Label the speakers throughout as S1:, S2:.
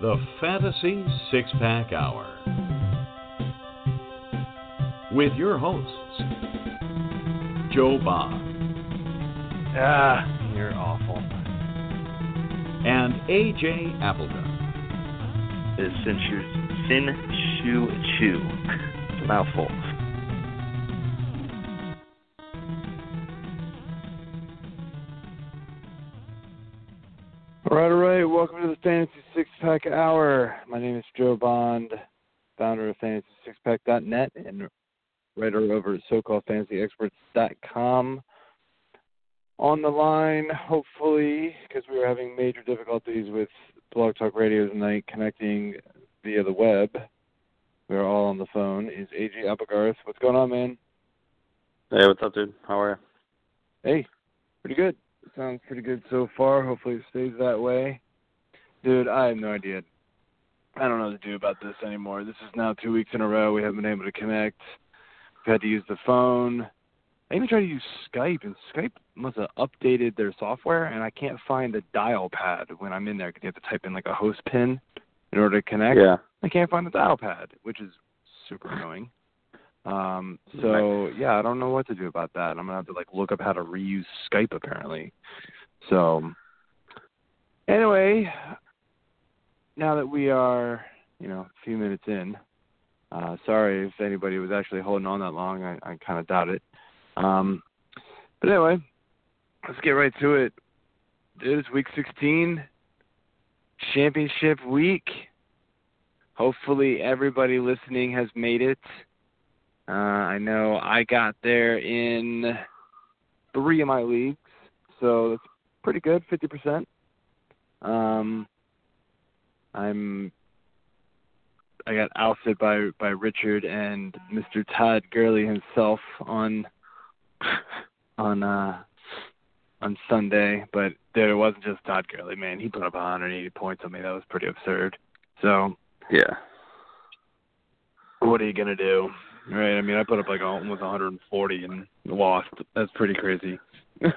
S1: the Fantasy Six Pack Hour. With your hosts, Joe Bob.
S2: Ah, you're awful.
S1: And AJ Appleton.
S3: Is Sin Shu Sin Shu Chu. It's a mouthful.
S2: All right, all right. Welcome to the Fantasy Six Pack Hour. My name is Joe Bond, founder of FantasySixPack.net and writer over at SoCalledFantasyExperts.com. On the line, hopefully, because we were having major difficulties with Blog Talk Radio tonight connecting via the web. We are all on the phone. Is AJ Applegarth? What's going on, man?
S3: Hey, what's up, dude? How are you?
S2: Hey, pretty good. Sounds pretty good so far. Hopefully it stays that way. Dude, I have no idea. I don't know what to do about this anymore. This is now two weeks in a row we haven't been able to connect. We've had to use the phone. I even tried to use Skype, and Skype must have updated their software, and I can't find the dial pad when I'm in there because you have to type in like a host pin in order to connect.
S3: Yeah.
S2: I can't find the dial pad, which is super annoying. Um, so yeah, I don't know what to do about that. I'm gonna have to like look up how to reuse Skype apparently. So anyway, now that we are, you know, a few minutes in, uh, sorry if anybody was actually holding on that long. I, I kind of doubt it. Um, but anyway, let's get right to it. It is week 16, championship week. Hopefully, everybody listening has made it. Uh, I know I got there in three of my leagues, so that's pretty good, fifty percent. Um, I'm I got ousted by by Richard and Mr. Todd Gurley himself on on uh on Sunday, but dude, it wasn't just Todd Gurley, man. He put up 180 points on me. That was pretty absurd. So
S3: Yeah.
S2: what are you gonna do? Right. I mean, I put up like almost 140 and lost. That's pretty crazy.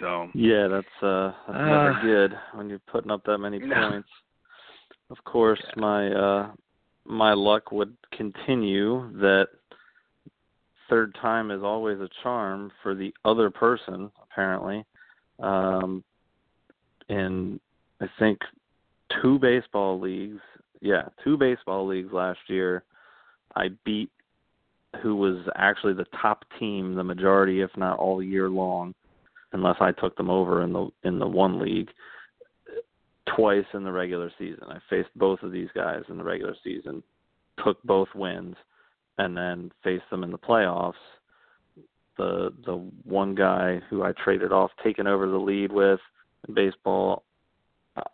S2: so
S3: Yeah, that's uh that's
S2: Uh,
S3: never good when you're putting up that many
S2: no.
S3: points. Of course,
S2: Yeah.
S3: my uh my luck would continue that third time is always a charm for the other person, apparently. Um in I think two baseball leagues, yeah, two baseball leagues last year, I beat who was actually the top team the majority if not all year long unless I took them over in the in the one league twice in the regular season. I faced both of these guys in the regular season, took both wins, and then faced them in the playoffs. The the one guy who I traded off taking over the lead with in baseball,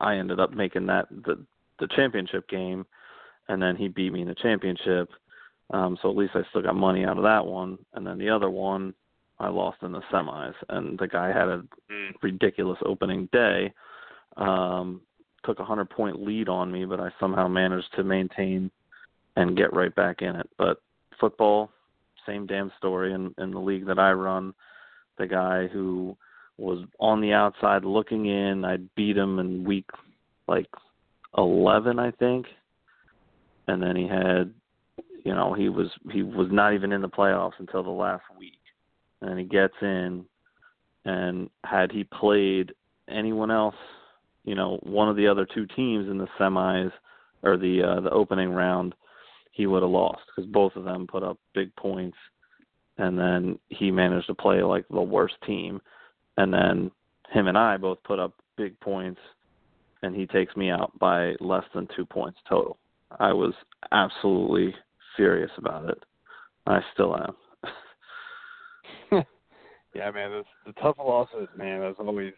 S3: I ended up making that the the championship game and then he beat me in the championship. Um so at least I still got money out of that one. And then the other one I lost in the semis, and the guy had a ridiculous opening day. Um, took a hundred point lead on me, but I somehow managed to maintain and get right back in it. But football, same damn story. In in the league that I run, the guy who was on the outside looking in, I beat him in week like eleven, I think, and then he had, you know, he was he was not even in the playoffs until the last week and he gets in and had he played anyone else, you know, one of the other two teams in the semis or the uh, the opening round, he would have lost because both of them put up big points, and then he managed to play like the worst team, and then him and I both put up big points, and he takes me out by less than two points total. I was absolutely furious about it. I still am.
S2: yeah, man, the tough losses, man. Those always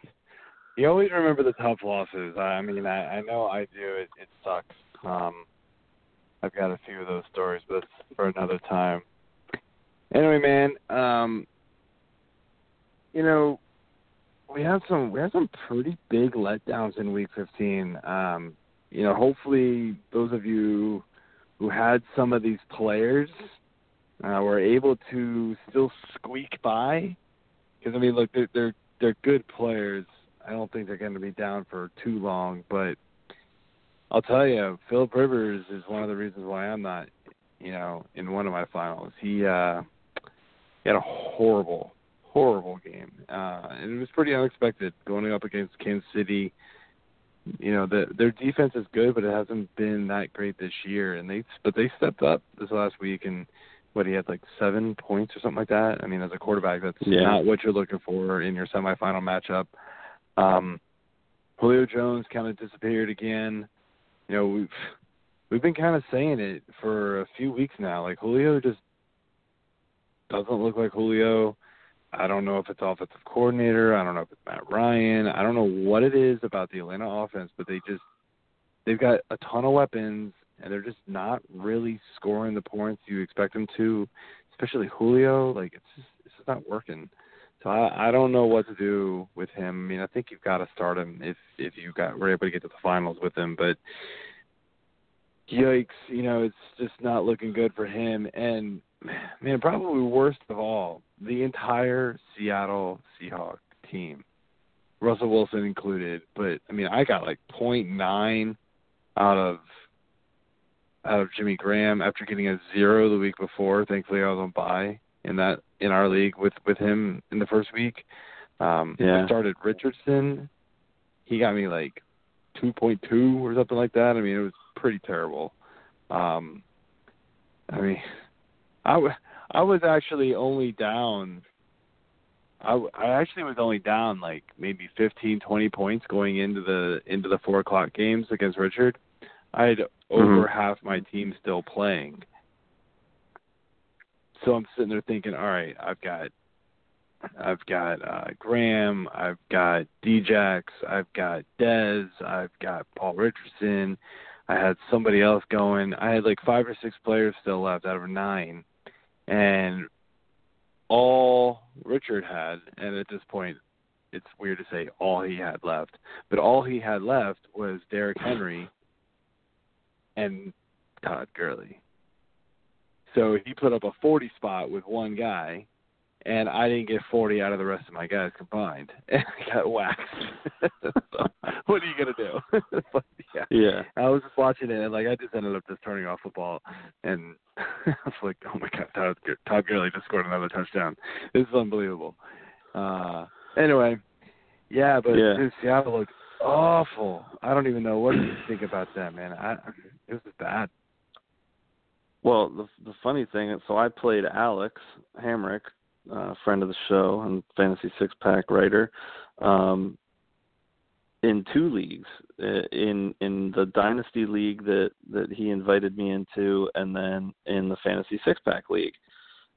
S2: you always remember the tough losses. I, mean, I, I know I do. It, it sucks. Um, I've got a few of those stories, but for another time. Anyway, man, um, you know, we have some we have some pretty big letdowns in week 15. Um, you know, hopefully those of you who had some of these players uh, were able to still squeak by. Because I mean, look, they're they're they're good players. I don't think they're going to be down for too long, but I'll tell you, Philip Rivers is one of the reasons why I'm not, you know, in one of my finals. He uh he had a horrible, horrible game. Uh and it was pretty unexpected going up against Kansas City. You know, the, their defense is good, but it hasn't been that great this year. And they, but they stepped up this last week, and what he had like seven points or something like that. I mean, as a quarterback, that's
S3: Yeah.
S2: not what you're looking for in your semifinal matchup. Um, Julio Jones kind of disappeared again. You know, we've we've been kind of saying it for a few weeks now. Like Julio just doesn't look like Julio. I don't know if it's offensive coordinator. I don't know if it's Matt Ryan. I don't know what it is about the Atlanta offense, but they just they've got a ton of weapons and they're just not really scoring the points you expect them to. Especially Julio, like it's just it's just not working. So I, I don't know what to do with him. I mean, I think you've got to start him if if you got were able to get to the finals with him, but yikes, you know, it's just not looking good for him. And man, probably worst of all, the entire Seattle Seahawks team, Russell Wilson included. But I mean, I got like point nine out of out of Jimmy Graham after getting a zero the week before. Thankfully, I was on bye in that in our league with with him in the first week. Um,
S3: Yeah.
S2: I started Richardson. He got me like 2.2 or something like that. I mean, it was pretty terrible. Um, I mean, I, w- I was actually only down. I, w- I actually was only down like maybe 15, 20 points going into the into the four o'clock games against Richard. I had over half my team still playing. So I'm sitting there thinking, all right, I've got I've got uh Graham, I've got Djax, I've got Dez, I've got Paul Richardson, I had somebody else going. I had like five or six players still left out of nine. And all Richard had, and at this point it's weird to say all he had left, but all he had left was Derrick Henry and Todd Gurley. So he put up a 40 spot with one guy, and I didn't get 40 out of the rest of my guys combined, and I got waxed. so what are you gonna do? but yeah,
S3: Yeah.
S2: I was just watching it, and like I just ended up just turning off football, and I was like, oh my god, Todd, Todd Gurley just scored another touchdown. This is unbelievable. Uh, anyway, yeah, but
S3: Yeah.
S2: Seattle looked awful. I don't even know what to think about that, man. I it was bad.
S3: Well, the the funny thing is, so I played Alex Hamrick, uh, friend of the show and fantasy six pack writer, um, in two leagues. uh, In in the dynasty league that that he invited me into, and then in the fantasy six pack league.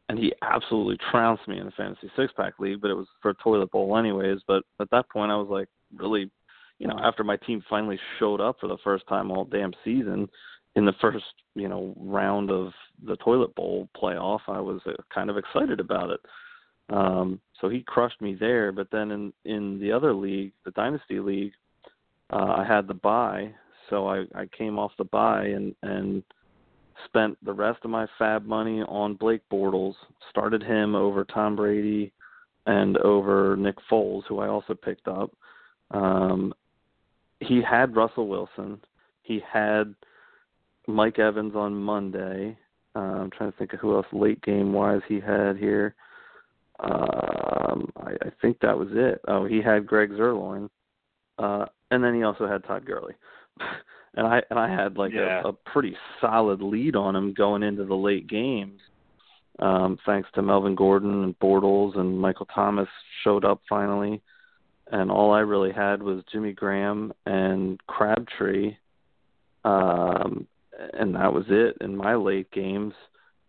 S3: And he absolutely trounced me in the fantasy six pack league, but it was for a toilet bowl anyways. But at that point, I was like, really, you know, after my team finally showed up for the first time all damn season, in the first you know round of the toilet bowl playoff i was uh, kind of excited about it. Um so he crushed me there but then in in the other league the dynasty league uh i had the buy, so i i came off the buy and and spent the rest of my fab money on blake bortles started him over tom brady and over nick foles who i also picked up. Um he had russell wilson he had Mike Evans on Monday. Uh, I'm trying to think of who else late game wise he had here. Um, I, I think that was it. Oh, he had Greg Zuerlein, uh, and then he also had Todd Gurley. and I and I had like
S2: Yeah.
S3: a, a pretty solid lead on him going into the late games. Um, thanks to Melvin Gordon and Bortles and Michael Thomas showed up finally. And all I really had was Jimmy Graham and Crabtree um, and that was it in my late games.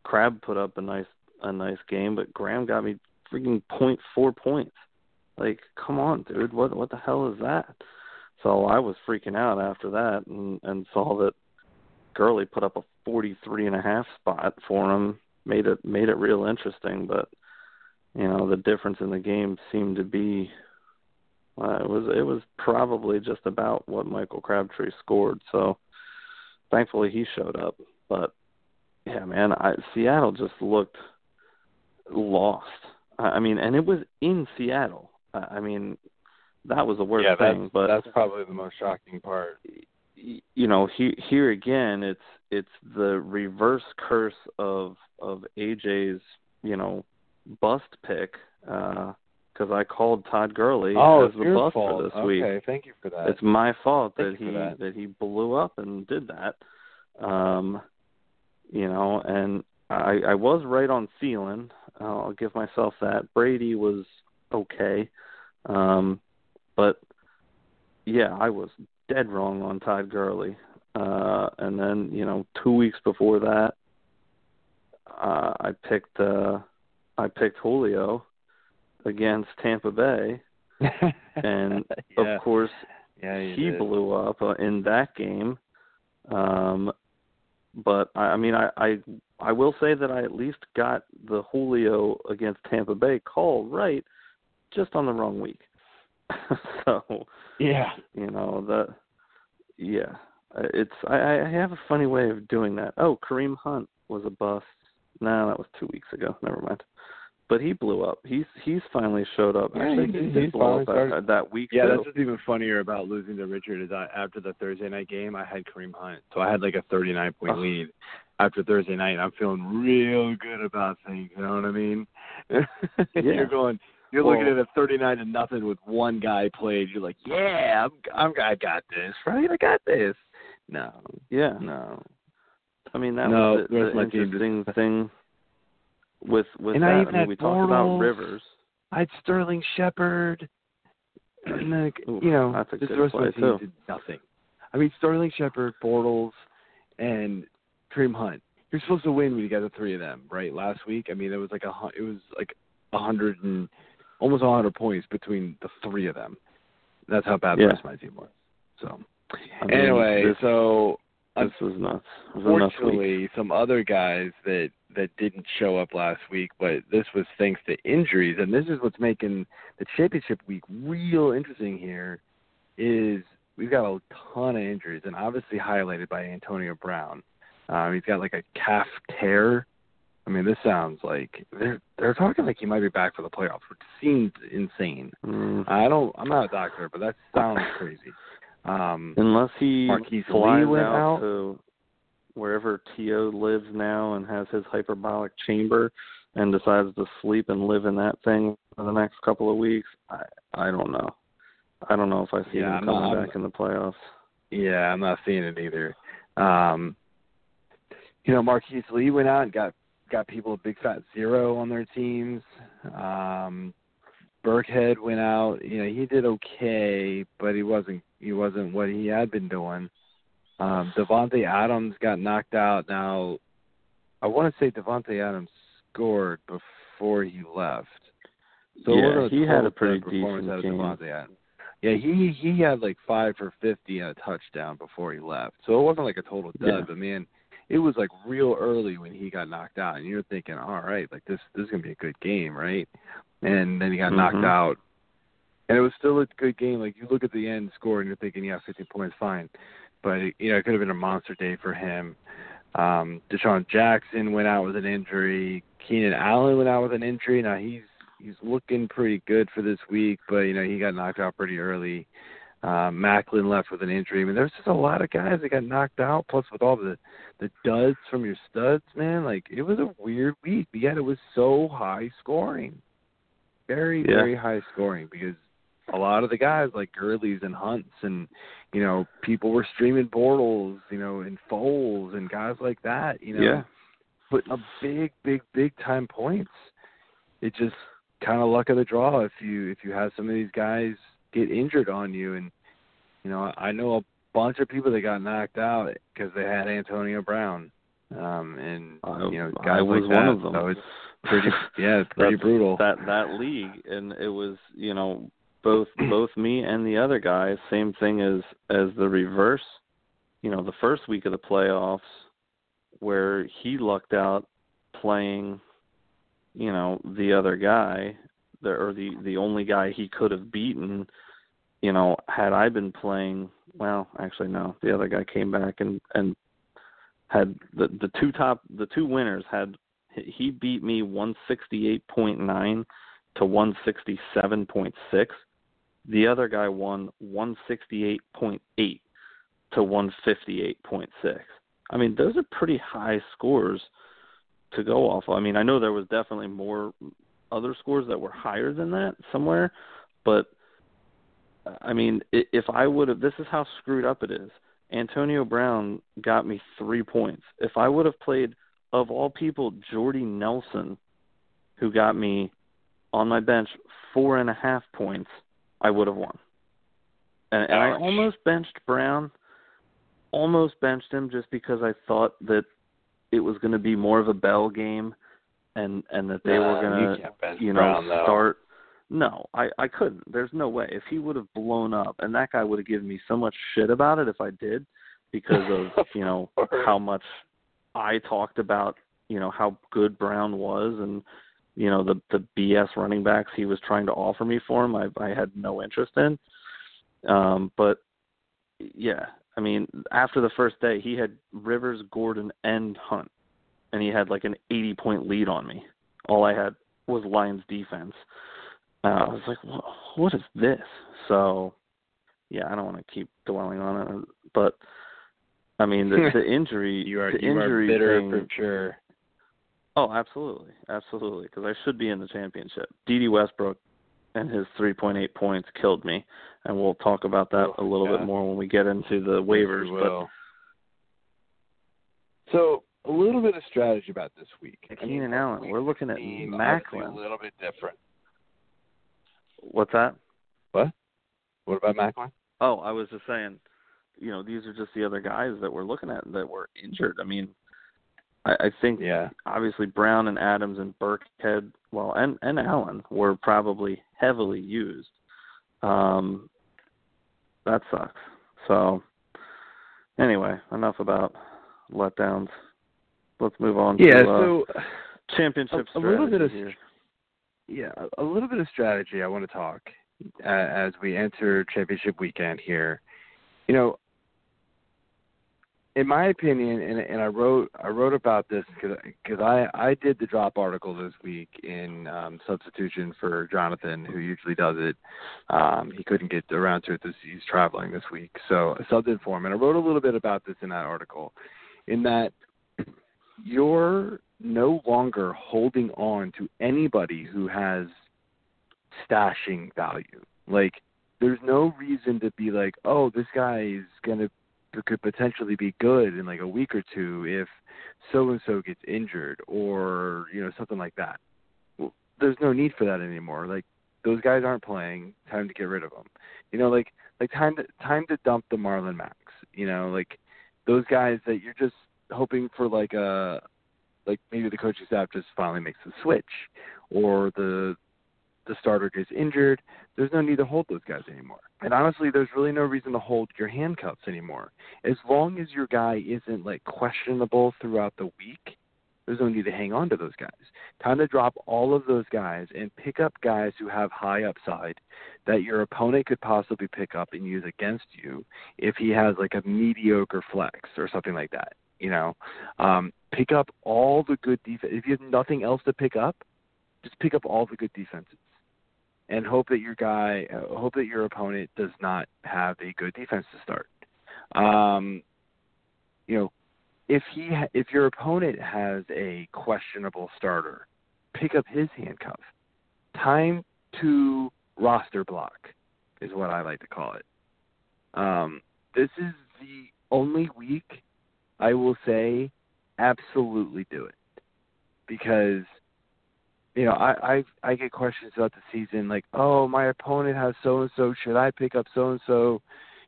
S3: Crab put up a nice a nice game, but Graham got me freaking point four points. Like, come on, dude, what what the hell is that? So I was freaking out after that, and and saw that Gurley put up a forty three and a half spot for him. Made it made it real interesting, but you know the difference in the game seemed to be uh, it was it was probably just about what Michael Crabtree scored. So thankfully he showed up. But yeah, man, I Seattle just looked lost. I I mean, and it was in Seattle. I I mean, that was the worst
S2: yeah, that's,
S3: thing. But
S2: that's probably the most shocking part.
S3: you know, he, here again, it's it's the reverse curse of of AJ's, you know, bust pick because I called Todd Gurley
S2: oh,
S3: as the bust
S2: fault.
S3: for this
S2: okay,
S3: week.
S2: Okay, thank you for that.
S3: It's my fault
S2: Thank
S3: that he
S2: that.
S3: that he blew up and did that. Um, you know, and I I was right on Thielen. I'll give myself that. Brady was okay. Um, but yeah, I was dead wrong on Todd Gurley. Uh, and then you know, two weeks before that, uh, I picked uh, I picked Julio against Tampa Bay, and
S2: yeah.
S3: of course
S2: yeah,
S3: he
S2: did.
S3: blew up uh, in that game. Um, but I, I mean, I, I I will say that I at least got the Julio against Tampa Bay call right, just on the wrong week. so
S2: Yeah.
S3: you know the yeah Uh, it's I, I have a funny way of doing that. Oh, Kareem Hunt was a bust. No, that was two weeks ago. Never mind. But he blew up. He's he's finally showed up.
S2: Yeah,
S3: Actually,
S2: he-
S3: he,
S2: he's
S3: did blow up that,
S2: started- uh,
S3: that week
S2: Yeah,
S3: too.
S2: that's what's even funnier about losing to Richard is I, after the Thursday night game, I had Kareem Hunt, so I had like a 39 point
S3: Oh.
S2: lead after Thursday night. and I'm feeling real good about things. You know what I mean? yeah. You're going, you're looking at a 39 to nothing with one guy played. You're like, yeah, I'm, I'm, I got this, right? I got this. No,
S3: yeah.
S2: no.
S3: I mean that
S2: No,
S3: was
S2: the
S3: the,
S2: rest my
S3: interesting thing with with
S2: And
S3: that.
S2: I even
S3: mean,
S2: had
S3: we talked about Rivers.
S2: I had Sterling Shepard, and like
S3: Ooh,
S2: you know,
S3: that's a
S2: the
S3: good
S2: rest of
S3: play,
S2: team
S3: too.
S2: did nothing. I mean, Sterling Shepard, Bortles, and Kareem Hunt. You're supposed to win when you got the three of them, right? Last week, I mean, it was like a it was like a hundred and almost a hundred points between the three of them. That's how bad the
S3: Yeah.
S2: rest of my team was. So
S3: I mean,
S2: anyway,
S3: this,
S2: so
S3: this was nuts. Was.
S2: Unfortunately, some other guys that that didn't show up last week, but this was thanks to injuries, and this is what's making the championship week real interesting. Here is we've got a ton of injuries, and obviously highlighted by Antonio Brown. Um, he's got like a calf tear. I mean, this sounds like they're they're talking like he might be back for the playoffs, which seems insane.
S3: Mm.
S2: I don't. I'm not a doctor, but that sounds crazy. Um,
S3: Unless he
S2: Marquise
S3: flies
S2: Lee went
S3: out,
S2: out.
S3: to wherever Tio lives now and has his hyperbolic chamber and decides to sleep and live in that thing for the next couple of weeks, I I don't know. I don't know if I see
S2: Yeah,
S3: him
S2: I'm
S3: coming
S2: not-
S3: back in the playoffs.
S2: Yeah, I'm not seeing it either. Um, you know, Marquise Lee went out and got got people a big fat zero on their teams. Um, Burkhead went out. You know, he did okay, but he wasn't he wasn't what he had been doing. Um, Davante Adams got knocked out. Now, I want to say Davante Adams scored before he left. So
S3: Yeah, he had a pretty decent
S2: out of
S3: game.
S2: Davante Adams. Yeah, he he had like five for fifty and a touchdown before he left. So it wasn't like a total dud,
S3: Yeah.
S2: but man, it was like real early when he got knocked out, and you're thinking, all right, like this this is gonna be a good game, right? And then he got knocked
S3: Mhm.
S2: out, and it was still a good game. Like you look at the end score, and you're thinking, yeah, 15 points, fine, but you know it could have been a monster day for him. Um, DeSean Jackson went out with an injury. Keenan Allen went out with an injury. Now he's he's looking pretty good for this week, but you know he got knocked out pretty early. Um, Maclin left with an injury. I mean, there's just a lot of guys that got knocked out. Plus, with all the the duds from your studs, man, like it was a weird week. But yet it was so high scoring, very
S3: Yeah.
S2: very high scoring because a lot of the guys like Gurley's and Hunts and you know people were streaming Bortles, you know, and Foles and guys like that. You know,
S3: Yeah.
S2: putting up big, big, big time points. It just kind of luck of the draw if you if you have some of these guys get injured on you, and you know I know a bunch of people that got knocked out because they had Antonio Brown, um, and
S3: I,
S2: you know
S3: I was
S2: like
S3: one
S2: that.
S3: of them.
S2: So it's pretty, yeah, it's pretty brutal.
S3: That that league, and it was you know both both me and the other guy. Same thing as as the reverse. You know, the first week of the playoffs, where he lucked out playing, you know, the other guy, the or the the only guy he could have beaten. You know, had I been playing, well, actually no, the other guy came back and and had the the two top the two winners had he beat me 168.9 to 167.6. The other guy won 168.8 to 158.6. I mean, those are pretty high scores to go off. I mean, I know there was definitely more other scores that were higher than that somewhere, but I mean, if I would have, this is how screwed up it is. Antonio Brown got me three points. If I would have played, of all people, Jordy Nelson, who got me on my bench four and a half points, I would have won. And, and I almost benched Brown, almost benched him just because I thought that it was going to be more of a bell game, and and that they
S2: nah,
S3: were going
S2: to,
S3: you know,
S2: Brown,
S3: start. No, I I couldn't. There's no way. If he would have blown up, and that guy would have given me so much shit about it if I did, because of you know how much I talked about you know how good Brown was and you know the the BS running backs he was trying to offer me for him. I I had no interest in. Um, but yeah, I mean, after the first day, he had Rivers, Gordon, and Hunt, and he had like an 80 point lead on me. All I had was Lions defense. Uh, I was like, what, what is this? So, yeah, I don't want to keep dwelling on it, but I mean, the, the injury,
S2: you are
S3: the
S2: you
S3: injury
S2: are bitter
S3: thing,
S2: for sure.
S3: Oh, absolutely, absolutely, because I should be in the championship. Dede Westbrook and his 3.8 points killed me, and we'll talk about that
S2: Oh,
S3: a little
S2: yeah.
S3: bit more when we get into the waivers.
S2: Yes, will. So a little bit of strategy about this week.
S3: but
S2: I mean,
S3: Keenan Allen, we're looking at
S2: 15,
S3: Maclin.
S2: A little bit different.
S3: What's that?
S2: What? What about Maclin?
S3: Oh, I was just saying, you know, these are just the other guys that we're looking at that were injured. I mean, I, I think
S2: Yeah.
S3: obviously Brown and Adams and Burkhead, well, and and Allen were probably heavily used. Um, that sucks. So, anyway, enough about letdowns. Let's move on
S2: Yeah.
S3: to uh,
S2: So
S3: championship
S2: a- a little bit of
S3: here.
S2: yeah, a- a little bit of strategy I want to talk uh, as we enter championship weekend here. You know, in my opinion, and, and I wrote I wrote about this because I I did the drop article this week in um, substitution for Jonathan, who usually does it. Um, he couldn't get around to it this he's traveling this week, so I subbed in for him, and I wrote a little bit about this in that article, in that you're no longer holding on to anybody who has stashing value. Like, there's no reason to be like, oh, this guy is gonna could potentially be good in like a week or two if so and so gets injured or you know something like that. Well, there's no need for that anymore. Like those guys aren't playing. Time to get rid of them. You know, like like time to time to dump the Marlon Macks. You know, like those guys that you're just hoping for like a like maybe the coaching staff just finally makes the switch or the the starter gets injured. There's no need to hold those guys anymore. And honestly, there's really no reason to hold your handcuffs anymore. As long as your guy isn't like questionable throughout the week, there's no need to hang on to those guys. Time to drop all of those guys and pick up guys who have high upside that your opponent could possibly pick up and use against you if he has like a mediocre flex or something like that. You know, um, pick up all the good defense. If you have nothing else to pick up, just pick up all the good defenses and hope that your guy, uh, hope that your opponent does not have a good defense to start. Um, you know, if he, ha- if your opponent has a questionable starter, pick up his handcuff. Time to roster block is what I like to call it. Um, this is the only week I will say absolutely do it because you know, I, I I get questions about the season like, oh, my opponent has so and so. Should I pick up so and so,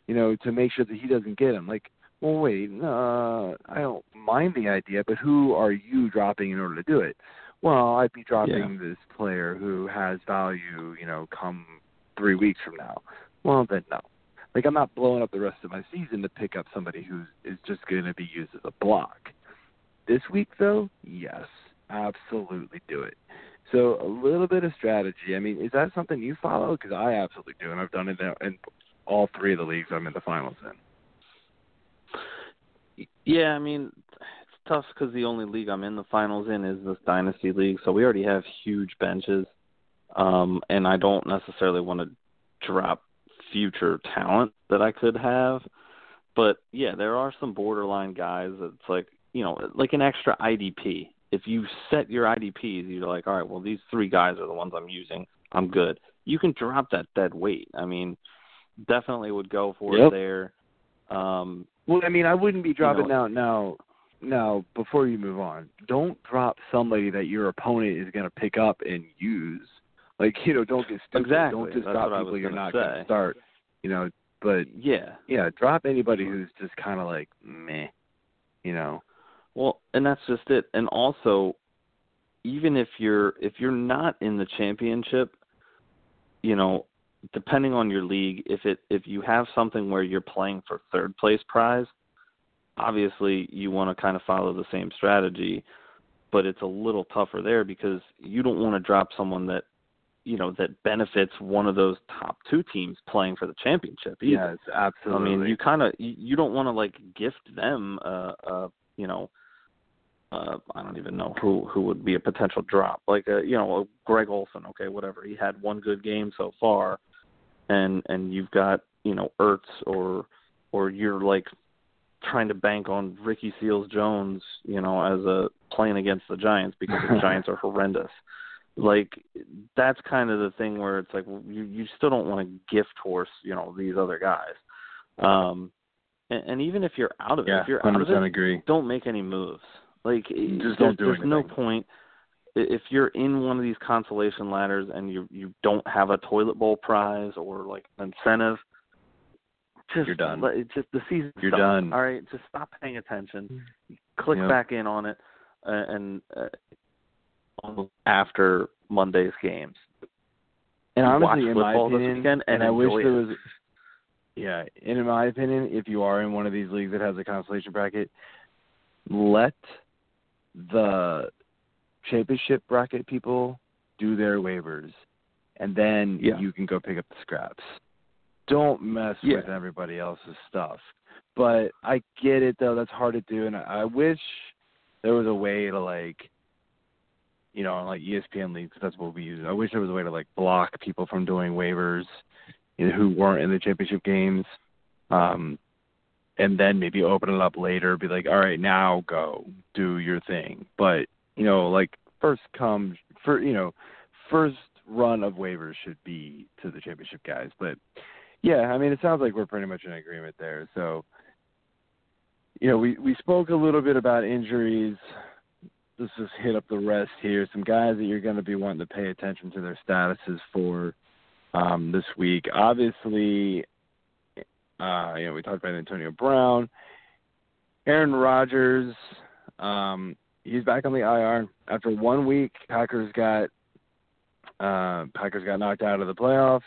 S2: you know, to make sure that he doesn't get him? Like, well, wait, uh, I don't mind the idea, but who are you dropping in order to do it? Well, I'd be dropping this player who has value, you know, come three weeks from now. Well, then no. Like, I'm not blowing up the rest of my season to pick up somebody who is just going to be used as a block. This week, though, yes, absolutely do it. So a little bit of strategy. I mean, is that something you follow? Because I absolutely do, and I've done it in, all three of the leagues I'm in the finals in.
S3: Yeah, I mean, it's tough because the only league I'm in the finals in is this dynasty league, so we already have huge benches, um, and I don't necessarily want to drop future talent that I could have. but yeah, there are some borderline guys that's like you know like an extra IDP. If you set your IDPs, you're like, all right, well these three guys are the ones I'm using. I'm good. You can drop that dead weight. I mean, definitely would go for
S2: Yep.
S3: it there. Um,
S2: Well, I mean, I wouldn't be dropping
S3: know-
S2: now. Now, now, before you move on, don't drop somebody that your opponent is going to pick up and use. Like, you know, don't get stupid.
S3: Exactly.
S2: Don't just
S3: That's
S2: drop people you're not going to start. You know, but
S3: yeah.
S2: yeah, drop anybody who's just kind of like meh. You know.
S3: Well, and that's just it. And also, even if you're if you're not in the championship, you know, depending on your league, if it if you have something where you're playing for third place prize, obviously you want to kind of follow the same strategy, but it's a little tougher there because you don't want to drop someone that you know that benefits one of those top two teams playing for the championship either.
S2: Yes, absolutely.
S3: I mean, you kind of you, you don't want to like gift them, uh, uh, you know, uh, I don't even know who who would be a potential drop, like a you know a Greg Olsen, okay, whatever. He had one good game so far, and and you've got you know Ertz or or you're like trying to bank on Ricky Seals Jones, you know, as a playing against the Giants because the Giants are horrendous. Like that's kind of the thing where it's like well, you you still don't want to gift horse, you know, these other guys. Um and, and even if you're out of it,
S2: yeah,
S3: if you're out
S2: hundred
S3: of it,
S2: agree.
S3: don't make any moves. Like
S2: Just
S3: there's,
S2: don't do
S3: there's no point if you're in one of these consolation ladders and you you don't have a toilet bowl prize or like an incentive. Just
S2: You're done.
S3: Let, just the season's
S2: You're
S3: done. All right, just stop paying attention. Click
S2: Yep.
S3: back in on it, and uh, after Monday's games.
S2: And honestly, in my opinion,
S3: weekend and
S2: I wish there
S3: it.
S2: was. Yeah, and in my opinion, if you are in one of these leagues that has a consolation bracket, let the championship bracket people do their waivers, and then
S3: Yeah.
S2: you can go pick up the scraps. Don't mess
S3: Yeah.
S2: with everybody else's stuff. But I get it though; that's hard to do, and I wish there was a way to like you know, on like ESPN leagues, that's what we use. I wish there was a way to like block people from doing waivers, you know, who weren't in the championship games, um, and then maybe open it up later. Be like, all right, now go do your thing. But you know, like first come for you know, first run of waivers should be to the championship guys. But yeah, I mean, it sounds like we're pretty much in agreement there. So. You know, we we spoke a little bit about injuries let's just hit up the rest here. Some guys that you're going to be wanting to pay attention to their statuses for um, this week. Obviously, uh, you know, we talked about Antonio Brown, Aaron Rodgers. Um, he's back on the IR after one week. Packers got uh, Packers got knocked out of the playoffs.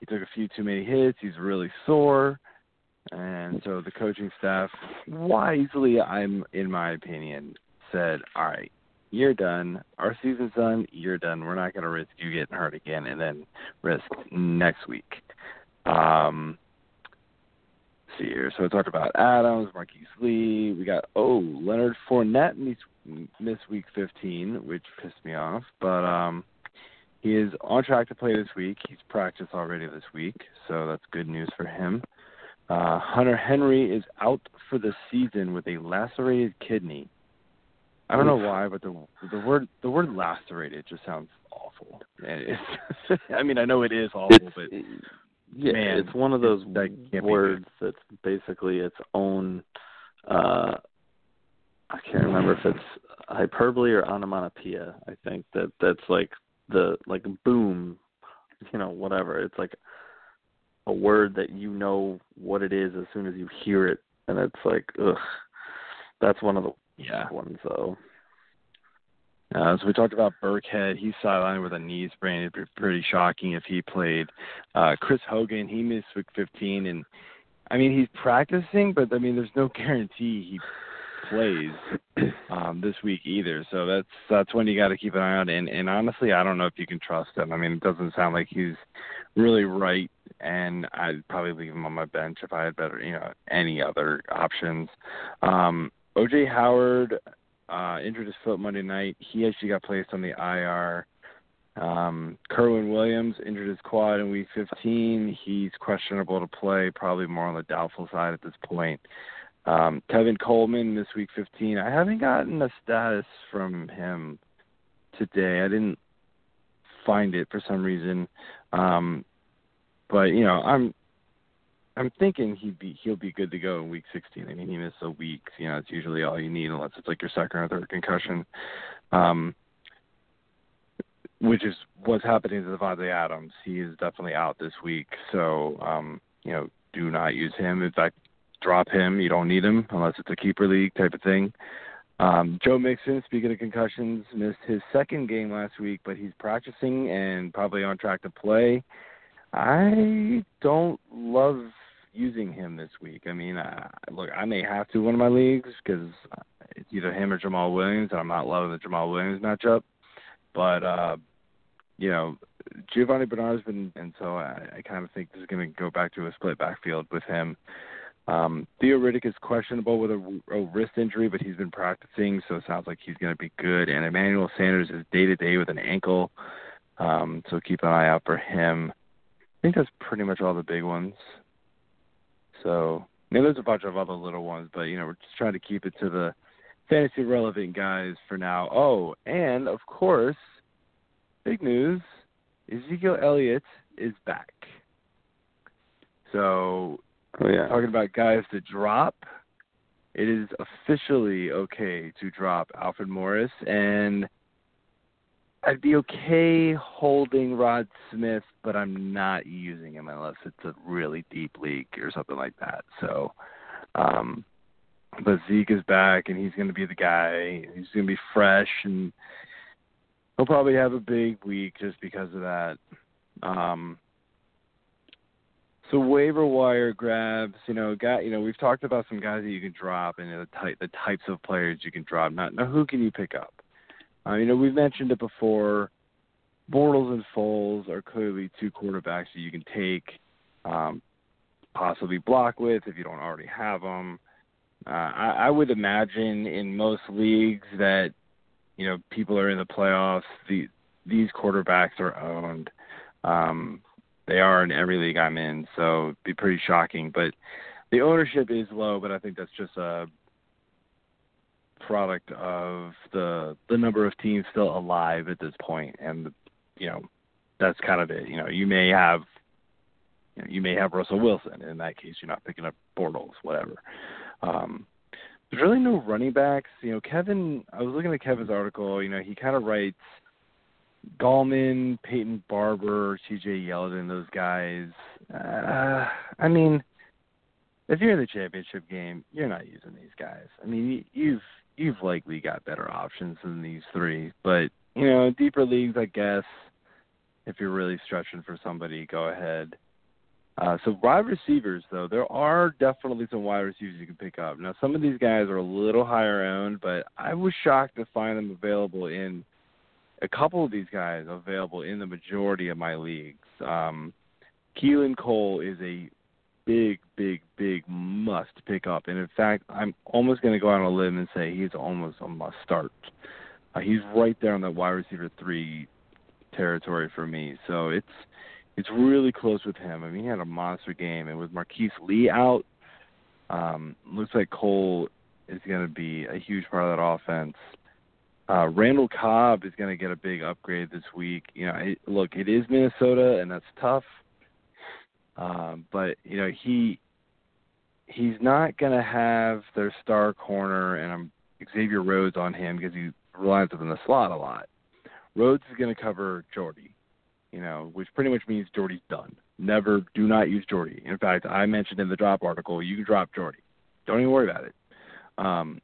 S2: He took a few too many hits. He's really sore. And so the coaching staff wisely, I'm in my opinion, said, "All right, you're done. Our season's done. You're done. We're not going to risk you getting hurt again, and then risk next week." Um, see here. So we talked about Adams, Marquise Lee. We got oh Leonard Fournette missed, week 15, which pissed me off, but um, he is on track to play this week. He's practiced already this week, so that's good news for him. Uh, Hunter Henry is out for the season with a lacerated kidney. I don't know why, but the the word the word lacerated just sounds awful. And it's, I mean, I know it is awful,
S3: It's,
S2: but
S3: yeah,
S2: man,
S3: it's one of those
S2: that
S3: words that's basically its own. uh I can't remember if it's hyperbole or onomatopoeia. I think that that's like the like boom, you know, whatever. It's like a word that you know what it is as soon as you hear it, and it's like, ugh. That's one of the
S2: yeah.
S3: ones though.
S2: Uh, so we talked about Burkhead. He's sidelined with a knee sprain. It'd be pretty shocking if he played. Uh, Chris Hogan, he missed week 15, and I mean he's practicing, but I mean there's no guarantee he plays um, this week either. So that's that's when you got to keep an eye on. And and honestly, I don't know if you can trust him. I mean, it doesn't sound like he's really right. And I'd probably leave him on my bench if I had better, you know, any other options. Um, OJ Howard uh, injured his foot Monday night. He actually got placed on the IR. Um, Kerwynn Williams injured his quad in week 15. He's questionable to play, probably more on the doubtful side at this point. Um, Tevin Coleman this week 15. I haven't gotten a status from him today. I didn't find it for some reason. Um, but you know, I'm I'm thinking he'd be he'll be good to go in week 16. I mean, he missed a week. You know, it's usually all you need unless it's like your second or third concussion. Um, which is what's happening to Davante Adams. He is definitely out this week, so um, you know, do not use him. In fact, drop him. You don't need him unless it's a keeper league type of thing. Um, Joe Mixon, speaking of concussions, missed his second game last week, but he's practicing and probably on track to play. I don't love using him this week. I mean, uh, look, I may have to one of my leagues because it's either him or Jamaal Williams, and I'm not loving the Jamaal Williams matchup. But uh, you know, Giovani Bernard's been, and so I, I kind of think this is going to go back to a split backfield with him. Um, Theo Riddick is questionable with a, a wrist injury, but he's been practicing, so it sounds like he's going to be good. And Emmanuel Sanders is day to day with an ankle, um, so keep an eye out for him. I think that's pretty much all the big ones. So, I mean, there's a bunch of other little ones, but you know, we're just trying to keep it to the fantasy relevant guys for now. Oh, and of course, big news: Ezekiel Elliott is back. So
S3: Oh yeah.
S2: Talking about guys to drop, it is officially okay to drop Alfred Morris, and I'd be okay holding Rod Smith, but I'm not using him unless it's a really deep league or something like that. So, um, but Zeke is back, and he's going to be the guy. He's going to be fresh, and he'll probably have a big week just because of that. Um, so waiver wire grabs, you know, got you know, we've talked about some guys that you can drop and the type the types of players you can drop. Not now who can you pick up? Uh, you know, we've mentioned it before. Bortles and Foles are clearly two quarterbacks that you can take, um, possibly block with if you don't already have them. Uh, I, I would imagine in most leagues that you know people are in the playoffs. The these quarterbacks are owned. Um, they are in every league I'm in, so it'd be pretty shocking. But the ownership is low, but I think that's just a product of the the number of teams still alive at this point, and you know that's kind of it. You know, you may have you, know, you may have Russell Wilson. In that case, you're not picking up Bortles, whatever. Um, there's really no running backs. You know, Kevin. I was looking at Kevin's article. You know, he kind of writes Gallman, Peyton Barber, T.J. Yeldon, those guys. Uh, I mean, if you're in the championship game, you're not using these guys. I mean, you've you've likely got better options than these three. But you know, deeper leagues, I guess. If you're really stretching for somebody, go ahead. Uh, so wide receivers, though, there are definitely some wide receivers you can pick up. Now, some of these guys are a little higher owned, but I was shocked to find them available in a couple of these guys available in the majority of my leagues. Um, Keelan Cole is a big, big, big must pick up, and in fact, I'm almost going to go out on a limb and say he's almost a must start. Uh, he's right there on that wide receiver three territory for me. So it's it's really close with him. I mean, he had a monster game, and with Marquise Lee out, um, looks like Cole is going to be a huge part of that offense. Uh, Randall Cobb is going to get a big upgrade this week. You know, it, look, it is Minnesota, and that's tough. Um, but you know, he he's not going to have their star corner, and I'm Xavier Rhodes on him because he relies on the slot a lot. Rhodes is going to cover Jordy, you know, which pretty much means Jordy's done. Never, do not use Jordy. In fact, I mentioned in the drop article, you can drop Jordy. Don't even worry about it. Um,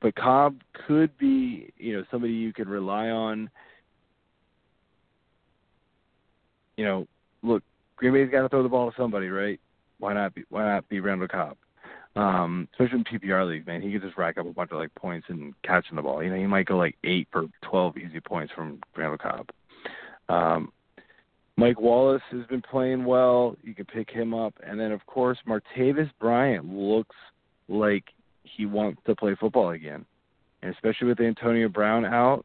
S2: but Cobb could be, you know, somebody you could rely on. You know, look, Green Bay's got to throw the ball to somebody, right? Why not be Why not be Randall Cobb? Um, especially in PPR league, man, he could just rack up a bunch of like points and catching the ball. You know, he might go like eight for twelve easy points from Randall Cobb. Um, Mike Wallace has been playing well. You can pick him up, and then of course Martavis Bryant looks like he wants to play football again, and especially with Antonio Brown out,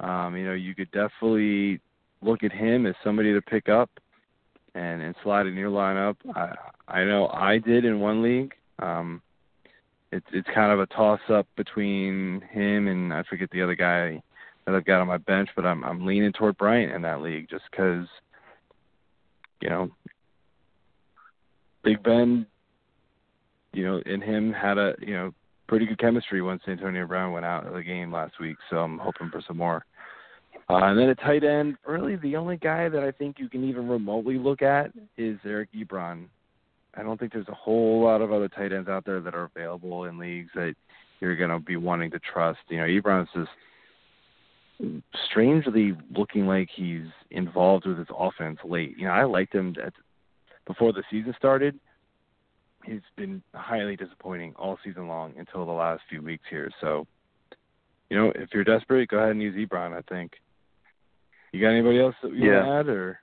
S2: Um, you know, you could definitely look at him as somebody to pick up and and slide in your lineup. I I know I did in one league. Um, it's it's kind of a toss up between him and I forget the other guy that I've got on my bench, but I'm I'm leaning toward Bryant in that league just because you know Big Ben, you know, and him had a you know pretty good chemistry once Antonio Brown went out of the game last week. So I'm hoping for some more. Uh, and then at tight end, really the only guy that I think you can even remotely look at is Eric Ebron. I don't think there's a whole lot of other tight ends out there that are available in leagues that you're going to be wanting to trust. You know, Ebron's just strangely looking like he's involved with his offense late. You know, I liked him at, before the season started. He's been highly disappointing all season long until the last few weeks here. So, you know, if you're desperate, go ahead and use Ebron. I think. You got anybody else that you
S3: yeah.
S2: want to add, or?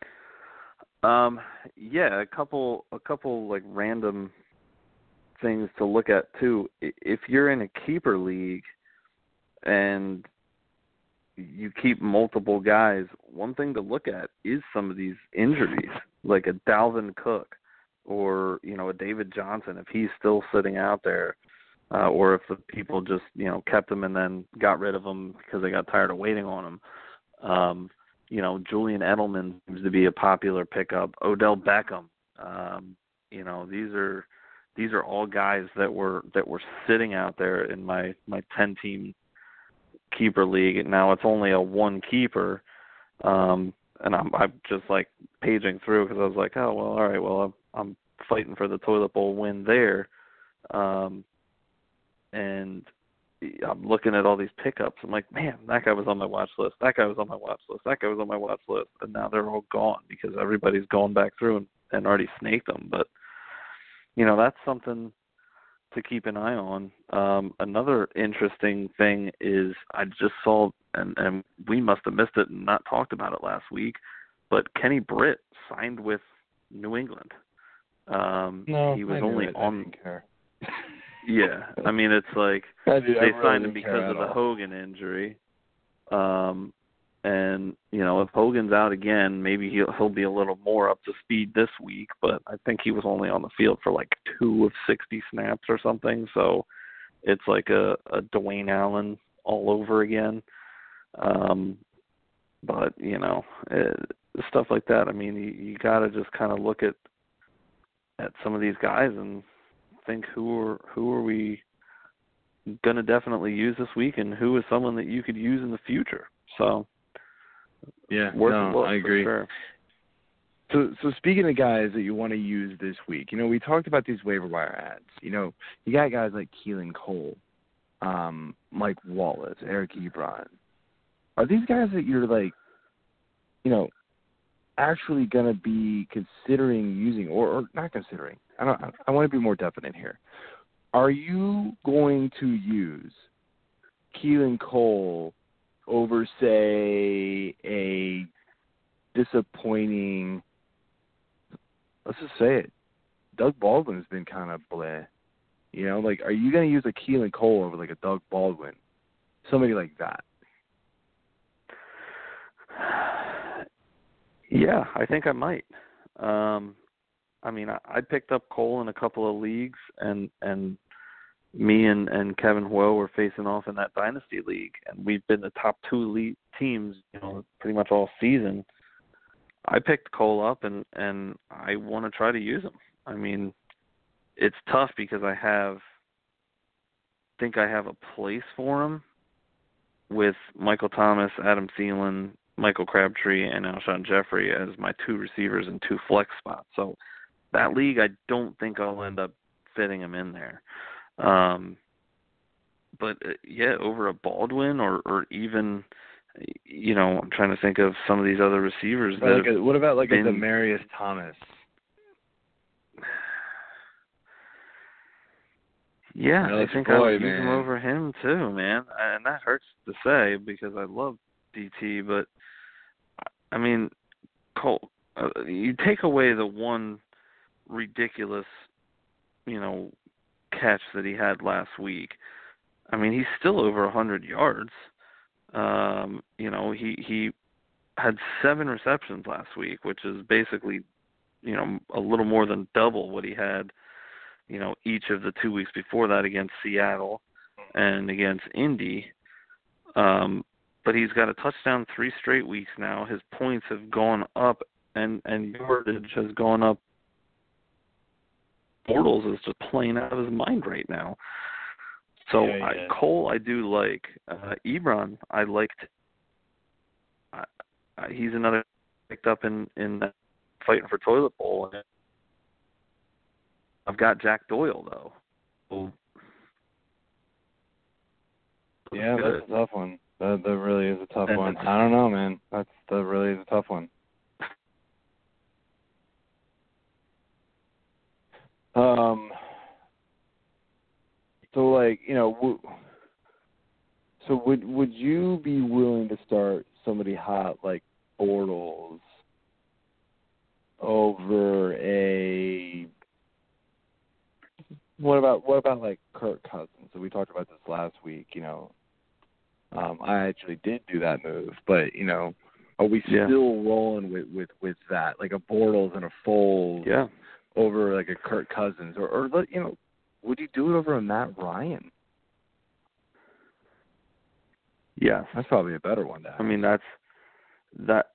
S3: Um, yeah, a couple, a couple like random things to look at too. If you're in a keeper league and you keep multiple guys, one thing to look at is some of these injuries, like a Dalvin Cook or you know a David Johnson if he's still sitting out there, uh, or if the people just you know kept him and then got rid of him because they got tired of waiting on him. Um, you know, Julian Edelman seems to be a popular pickup. Odell Beckham. Um, you know, these are these are all guys that were that were sitting out there in my my 10 team keeper league. Now it's only a one keeper. Um and I'm I'm just like paging through because I was like, oh well, all right, well I'm I'm fighting for the toilet bowl win there, um, and I'm looking at all these pickups. I'm like, man, that guy was on my watch list. That guy was on my watch list. That guy was on my watch list, and now they're all gone because everybody's gone back through and, and already snaked them. But you know, that's something to keep an eye on. Um, another interesting thing is I just saw, and and we must have missed it and not talked about it last week, but Kenny Britt signed with New England. Um,
S2: no,
S3: he was
S2: I
S3: only
S2: it.
S3: on. Yeah, I mean it's like
S2: I do,
S3: they
S2: really
S3: signed him because of the
S2: all.
S3: Hogan injury. Um and you know, if Hogan's out again, maybe he'll he'll be a little more up to speed this week, but I think he was only on the field for like 2 of 60 snaps or something, so it's like a a Dwayne Allen all over again. Um but, you know, it, stuff like that. I mean, you, you got to just kind of look at at some of these guys and think who are who are we going to definitely use this week, and who is someone that you could use in the future. So,
S2: Yeah, no,
S3: a
S2: I agree.
S3: Sure.
S2: So, so speaking of guys that you want to use this week, you know, we talked about these waiver wire ads. You know, you got guys like Keelan Cole, um, Mike Wallace, Eric Ebron. Are these guys that you're like, you know, actually going to be considering using, or, or not considering? I don't. I, want to be more definite here. Are you going to use Keelan Cole over, say, a disappointing? Let's just say it. Doug Baldwin's been kind of bleh. You know, like, are you going to use a Keelan Cole over like a Doug Baldwin, somebody like that?
S3: Yeah, I think I might. Um, I mean, I, I picked up Cole in a couple of leagues, and and me and and Kevin Hoyle were facing off in that dynasty league, and we've been the top two league teams, you know, pretty much all season. I picked Cole up, and and I want to try to use him. I mean, it's tough because I have think I have a place for him with Michael Thomas, Adam Thielen, Michael Crabtree, and Alshon Jeffery as my two receivers and two flex spots. So that league, I don't think I'll end up fitting him in there. Um, but uh, yeah, over a Baldwin or or even, you know, I'm trying to think of some of these other receivers
S2: What
S3: that
S2: about like a, what about like
S3: been-
S2: a Demaryius Thomas?
S3: Yeah,
S2: I
S3: think I would use him over him too, man. And that hurts to say because I love DT, but I mean, Cole, uh, you take away the one ridiculous, you know, catch that he had last week. I mean, he's still over a hundred yards. Um, you know, he he had seven receptions last week, which is basically, you know, a little more than double what he had, you know, each of the two weeks before that against Seattle and against Indy. Um, but he's got a touchdown three straight weeks now. His points have gone up and and yardage has gone up. Bortles is just playing out of his mind right now. So
S2: Yeah,
S3: I. Cole, I do like. Uh, Ebron, I liked. I, he's another picked up in in that fighting for toilet bowl. I've got Jack Doyle though. So,
S2: Yeah, that's a tough one. That that really is a tough
S3: And
S2: one. I don't know, man. That's that really is a tough one. Um. So like you know, w- so would would you be willing to start somebody hot like Bortles over a what about what about like Kirk Cousins? So we talked about this last week. You know, um, I actually did do that move, but you know, are we
S3: Yeah.
S2: still rolling with with with that like a Bortles and a Foles
S3: yeah.
S2: Over like a Kirk Cousins or or let- you know, would you do it over a Matt Ryan?
S3: Yes.
S2: That's probably a better one to have.
S3: I mean that's that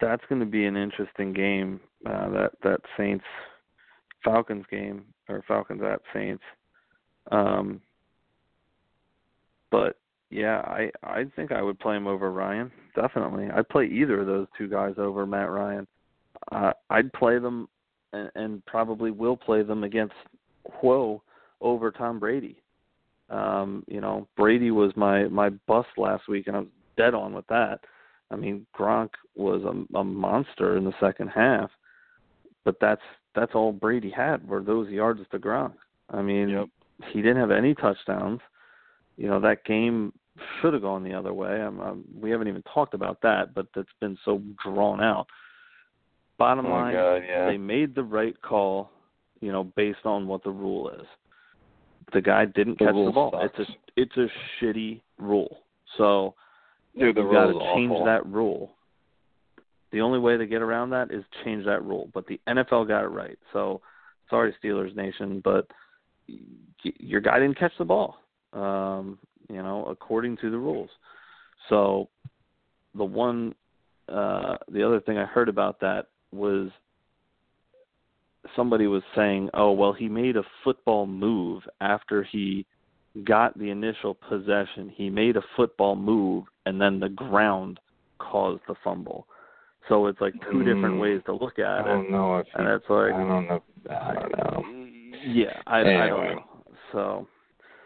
S3: that's going to be an interesting game. Uh, that that Saints Falcons game or Falcons at Saints. Um, but yeah, I I think I would play him over Ryan. Definitely, I'd play either of those two guys over Matt Ryan. Uh, I'd play them and, and probably will play them against Whoa over Tom Brady. Um, you know, Brady was my my bust last week, and I was dead on with that. I mean, Gronk was a, a monster in the second half, but that's that's all Brady had were those yards to Gronk. I mean,
S2: Yep.
S3: he didn't have any touchdowns. You know, that game should have gone the other way. I'm, I'm, we haven't even talked about that, but that's been so drawn out. Bottom
S2: Oh,
S3: line,
S2: God, yeah.
S3: they made the right call, you know, based on what the rule is. The guy didn't
S2: The
S3: catch the ball.
S2: sucks.
S3: It's a it's a shitty rule. So
S2: Dude, the
S3: you got to change
S2: awful.
S3: that rule. The only way to get around that is change that rule. But the NFL got it right. So sorry, Steelers Nation, but your guy didn't catch the ball. Um, you know, according to the rules. So the one, uh, the other thing I heard about that was somebody was saying, "Oh, well, he made a football move after he got the initial possession. He made a football move, and then the ground caused the fumble." So it's like two different
S2: Mm.
S3: ways to look at it,
S2: don't know if
S3: and
S2: you,
S3: it's like,
S2: I don't know. I don't know.
S3: yeah, I, I don't know. So,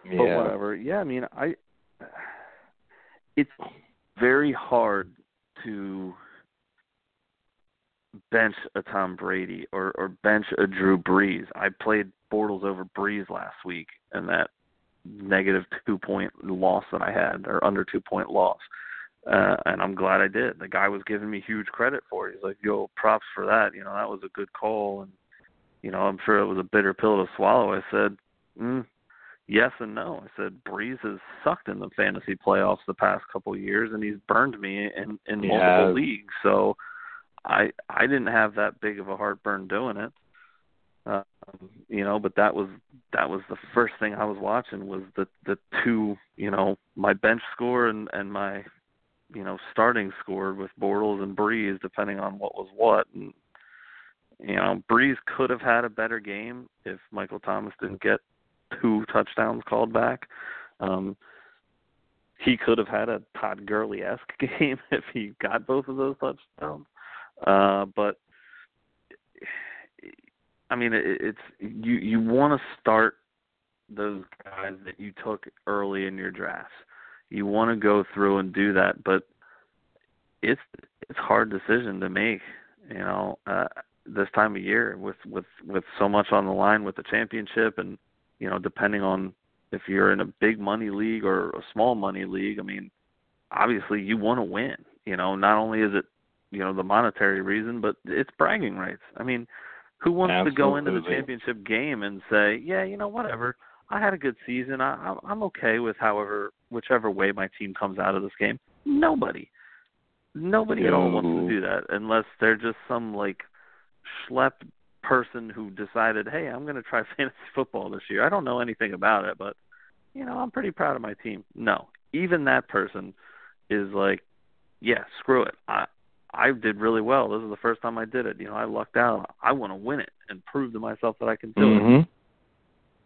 S2: Yeah.
S3: but whatever. Yeah, I mean, I. It's very hard to bench a Tom Brady or or bench a Drew Brees. I played Bortles over Brees last week, and that negative two point loss that I had, or under two point loss. Uh, and I'm glad I did. The guy was giving me huge credit for it. He's like, "Yo, props for that. You know, that was a good call." And you know, I'm sure it was a bitter pill to swallow. I said, mm, "Yes and no." I said, "Brees has sucked in the fantasy playoffs the past couple of years, and he's burned me in in
S2: He
S3: multiple leagues." So, I I didn't have that big of a heartburn doing it. Um, you know, but that was that was the first thing I was watching was the the two, you know, my bench score and and my you know starting score with Bortles and Brees, depending on what was what. And you know, Brees could have had a better game if Michael Thomas didn't get two touchdowns called back. Um, he could have had a Todd Gurley esque game if he got both of those touchdowns. Uh, but I mean, it, it's you. You want to start those guys that you took early in your drafts. You want to go through and do that, but it's it's hard decision to make. You know, uh, this time of year with with with so much on the line with the championship, and you know, depending on if you're in a big money league or a small money league. I mean, obviously you want to win. You know, not only is it you know the monetary reason, but it's bragging rights. I mean, who wants to go into the championship game and say, yeah, you know, whatever, I had a good season. I, I'm I'm okay with however whichever way my team comes out of this game. Nobody. Nobody at all wants to do that unless they're just some like schlep person who decided, "Hey, I'm going to try fantasy football this year." I don't know anything about it, but you know, I'm pretty proud of my team. No, even that person is like, "Yeah, screw it. I I did really well. This is the first time I did it. You know, I lucked out. I want to win it and prove to myself that I can do it."
S2: Mhm.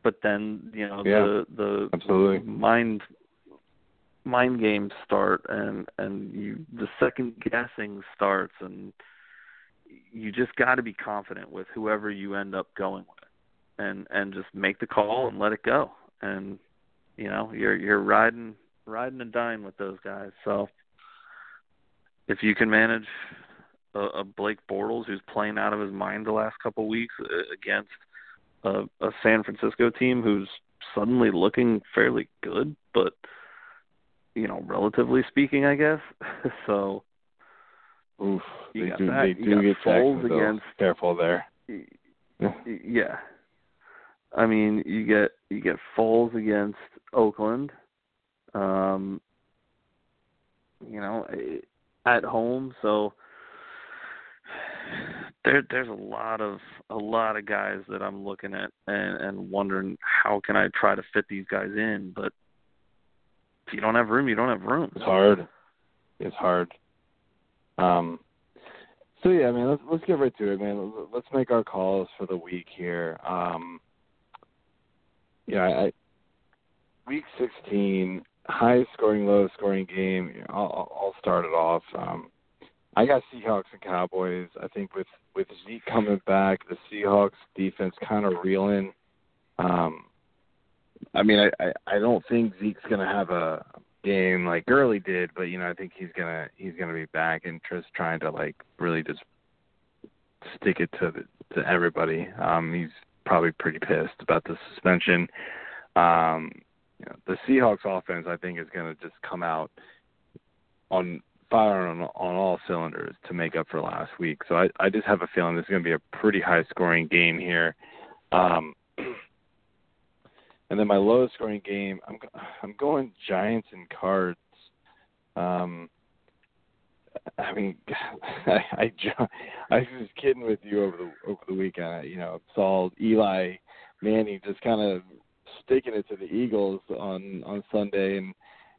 S3: But then, you know,
S2: Yeah.
S3: the the
S2: Absolutely.
S3: mind mind games start and and you the second guessing starts and you just got to be confident with whoever you end up going with and and just make the call and let it go and you know you're you're riding riding and dying with those guys so if you can manage a, a Blake Bortles who's playing out of his mind the last couple of weeks uh, against a, a San Francisco team who's suddenly looking fairly good, but you know, relatively speaking, I guess. so
S2: Oof. They do,
S3: that.
S2: they do get
S3: Foles against-
S2: Careful there. Yeah.
S3: I mean, you get you get Foles against Oakland, um, you know, eh, at home. So there there's a lot of a lot of guys that I'm looking at and and wondering how can I try to fit these guys in, but if you don't have room, you don't have room.
S2: It's hard. It's hard. Um. So yeah, I mean, let's let's get right to it, man. Let's make our calls for the week here. Um. Yeah, I, week 16, high scoring, low scoring game. I'll, I'll I'll start it off. Um, I got Seahawks and Cowboys. I think with with Zeke coming back, the Seahawks defense kind of reeling. Um, I mean, I, I I don't think Zeke's gonna have a game like Gurley did, but you know, I think he's gonna he's gonna be back and just trying to like really just stick it to the, to everybody. Um, he's probably pretty pissed about the suspension. Um, you know, the Seahawks offense, I think, is gonna just come out on fire on, on all cylinders to make up for last week. So I I just have a feeling this is gonna be a pretty high scoring game here. Um, and then my lowest scoring game, I'm I'm going Giants and Cards. Um, I mean, I I, I was kidding with you over the over the weekend. I, you know, saw Eli Manning just kind of sticking it to the Eagles on on Sunday, and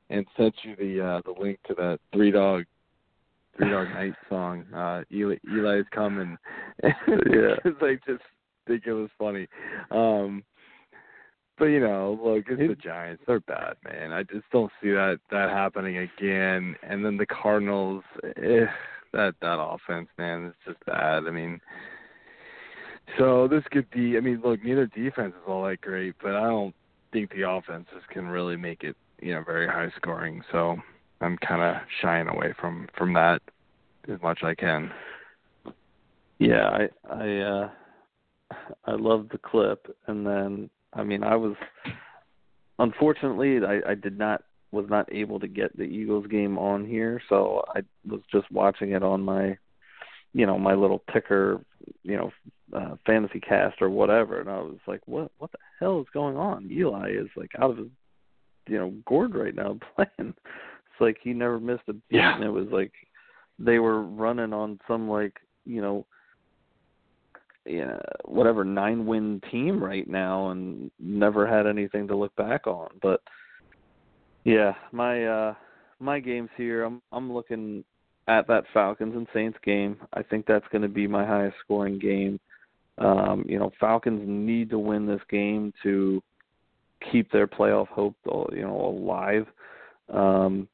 S2: and sent you the uh, the link to that three dog three dog night song. Uh, Eli Eli's coming.
S3: Yeah.
S2: because I just think it was funny. Um, but you know, look, it's the Giants. They're bad, man. I just don't see that that happening again. And then the Cardinals, eh, that that offense, man, it's just bad. I mean, so this could be. I mean, look, neither defense is all that great, but I don't think the offenses can really make it, you know, very high scoring. So I'm kind of shying away from from that as much as I can.
S3: Yeah, I I uh I love the clip and then I mean I was unfortunately I I did not was not able to get the Eagles game on here, so I was just watching it on my you know, my little ticker, you know, uh fantasy cast or whatever and I was like, What what the hell is going on? Eli is like out of his you know, gourd right now playing. It's like he never missed a beat
S2: Yeah.
S3: and it was like they were running on some like, you know, yeah, whatever nine win team right now and never had anything to look back on. But yeah, my uh my games here, I'm I'm looking at that Falcons and Saints game. I think that's going to be my highest scoring game. Um, you know, Falcons need to win this game to keep their playoff hope, you know, alive. Um,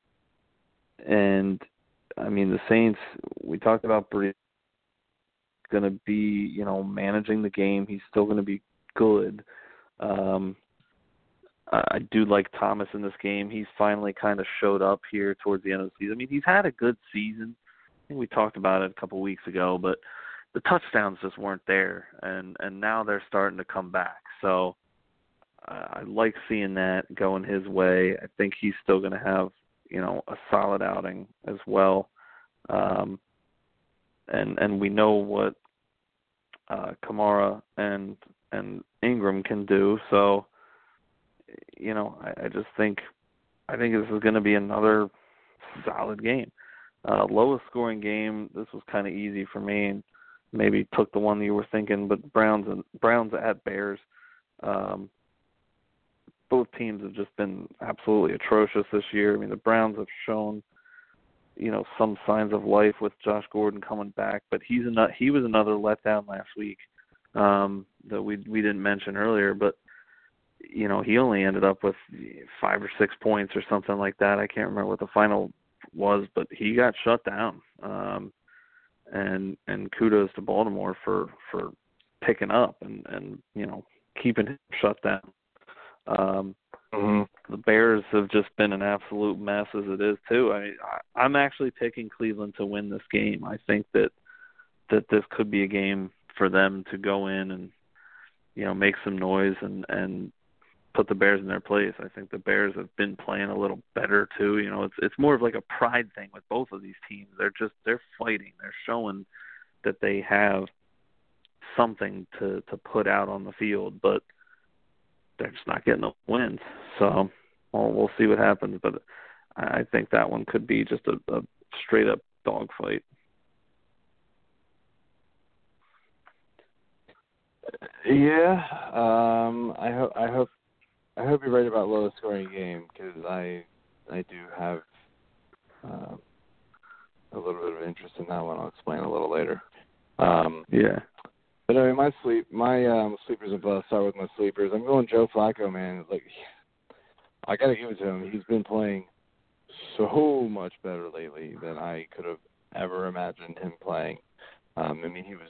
S3: and I mean, the Saints. We talked about Brees going to be, you know, managing the game. He's still going to be good. Um, I I do like Thomas in this game. He's finally kind of showed up here towards the end of the season. I mean, he's had a good season. I think we talked about it a couple weeks ago, but the touchdowns just weren't there, and and now they're starting to come back. So uh, I like seeing that going his way. I think he's still going to have, you know, a solid outing as well. Um, and and we know what uh Kamara and and Ingram can do. So you know, I, I just think I think this is going to be another solid game. Uh, lowest scoring game. This was kind of easy for me, and maybe took the one that you were thinking. But Browns and Browns at Bears. Um, both teams have just been absolutely atrocious this year. I mean, the Browns have shown, you know, some signs of life with Josh Gordon coming back, but he's not. He was another letdown last week um, that we we didn't mention earlier. But you know, he only ended up with five or six points or something like that. I can't remember what the final was, but he got shut down. Um, and and kudos to Baltimore for for picking up and and you know keeping him shut down. Um,
S2: mm-hmm.
S3: The Bears have just been an absolute mess as it is too. I, I I'm actually picking Cleveland to win this game. I think that that this could be a game for them to go in and you know make some noise and and put the Bears in their place. I think the Bears have been playing a little better too. You know, it's it's more of like a pride thing with both of these teams. They're just they're fighting. They're showing that they have something to to put out on the field, but they're just not getting the wins. So, well, we'll see what happens. But I think that one could be just a, a straight up dogfight.
S2: Yeah, um, I hope I hope I hope you're right about lowest scoring game because I I do have uh, a little bit of interest in that one. I'll explain a little later. Um,
S3: yeah.
S2: But anyway, my sleep, my um, sleepers and bust. Start with my sleepers. I'm going Joe Flacco, man. Like, I got to give it to him. He's been playing so much better lately than I could have ever imagined him playing. Um, I mean, he was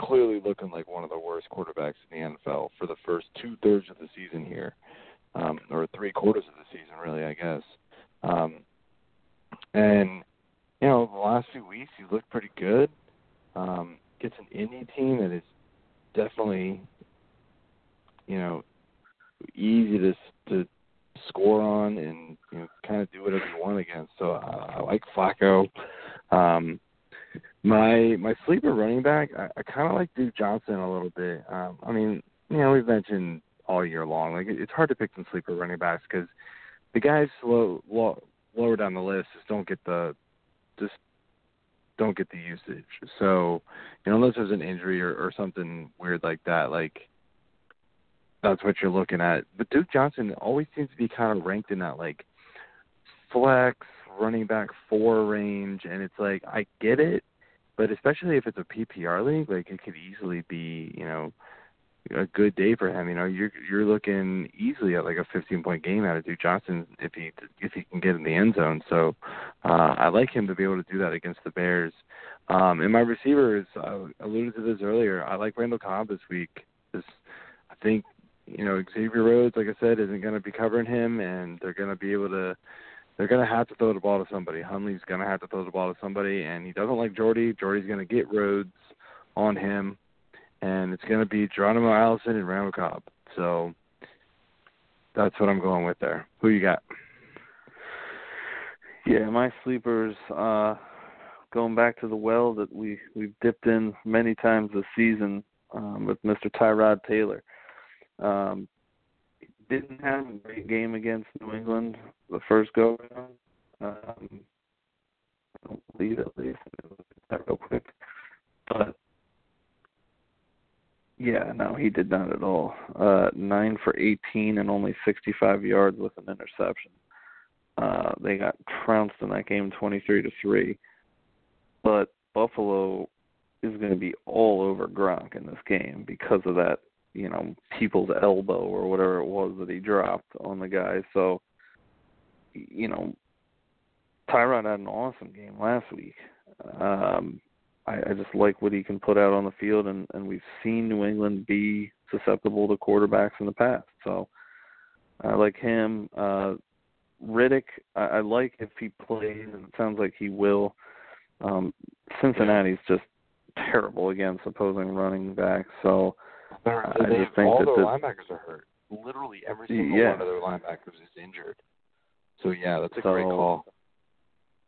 S2: clearly looking like one of the worst quarterbacks in the NFL for the first two thirds of the season here, um, or three quarters of the season, really, I guess. Um, and you know, the last few weeks he looked pretty good. Um, gets an Indy team that is definitely, you know, easy to to score on and you know kind of do whatever you want against. So uh, I like Flacco. Um, my my sleeper running back, I, I kind of like Duke Johnson a little bit. Um, I mean, you know, we've mentioned all year long, like it, it's hard to pick some sleeper running backs because the guys low, low lower down the list just don't get the just don't get the usage. So, you know, unless there's an injury or, or something weird like that, like that's what you're looking at. But Duke Johnson always seems to be kind of ranked in that like flex running back four range, and it's like I get it, but especially if it's a PPR league, like it could easily be, you know, a good day for him. You know, you're you're looking easily at like a 15 point game out of Duke Johnson if he if he can get in the end zone. So uh, I like him to be able to do that against the Bears. Um, and my receivers, I alluded to this earlier. I like Randall Cobb this week. I think you know Xavier Rhodes, like I said, isn't going to be covering him, and they're going to be able to. They're going to have to throw the ball to somebody. Hundley's going to have to throw the ball to somebody, and he doesn't like Jordy. Jordy's going to get Rhodes on him and it's going to be Geronimo Allison and Randall Cobb. So that's what I'm going with there. Who you got?
S3: Yeah, my sleepers. uh Going back to the well that we we've dipped in many times this season um, with Mr. Tyrod Taylor. Um, didn't have a great game against New England the first go around. Um, I don't believe at least. That real quick, but yeah, no, he did not at all. Uh, nine for 18 and only 65 yards with an interception. Uh, they got trounced in that game, 23 to three. But Buffalo is going to be all over Gronk in this game because of that, you know, people's elbow or whatever it was that he dropped on the guy. So, you know, Tyrod had an awesome game last week. Um, I, I just like what he can put out on the field, and and we've seen New England be susceptible to quarterbacks in the past. So I like him. Uh, Riddick, I, I like if he plays, and it sounds like he will. Um, Cincinnati's just terrible against opposing running backs, so
S2: They're,
S3: I
S2: they,
S3: just think
S2: all
S3: that
S2: their
S3: the,
S2: linebackers are hurt. Literally every single
S3: Yeah.
S2: one of their linebackers is injured. So yeah, that's a
S3: So-
S2: great call.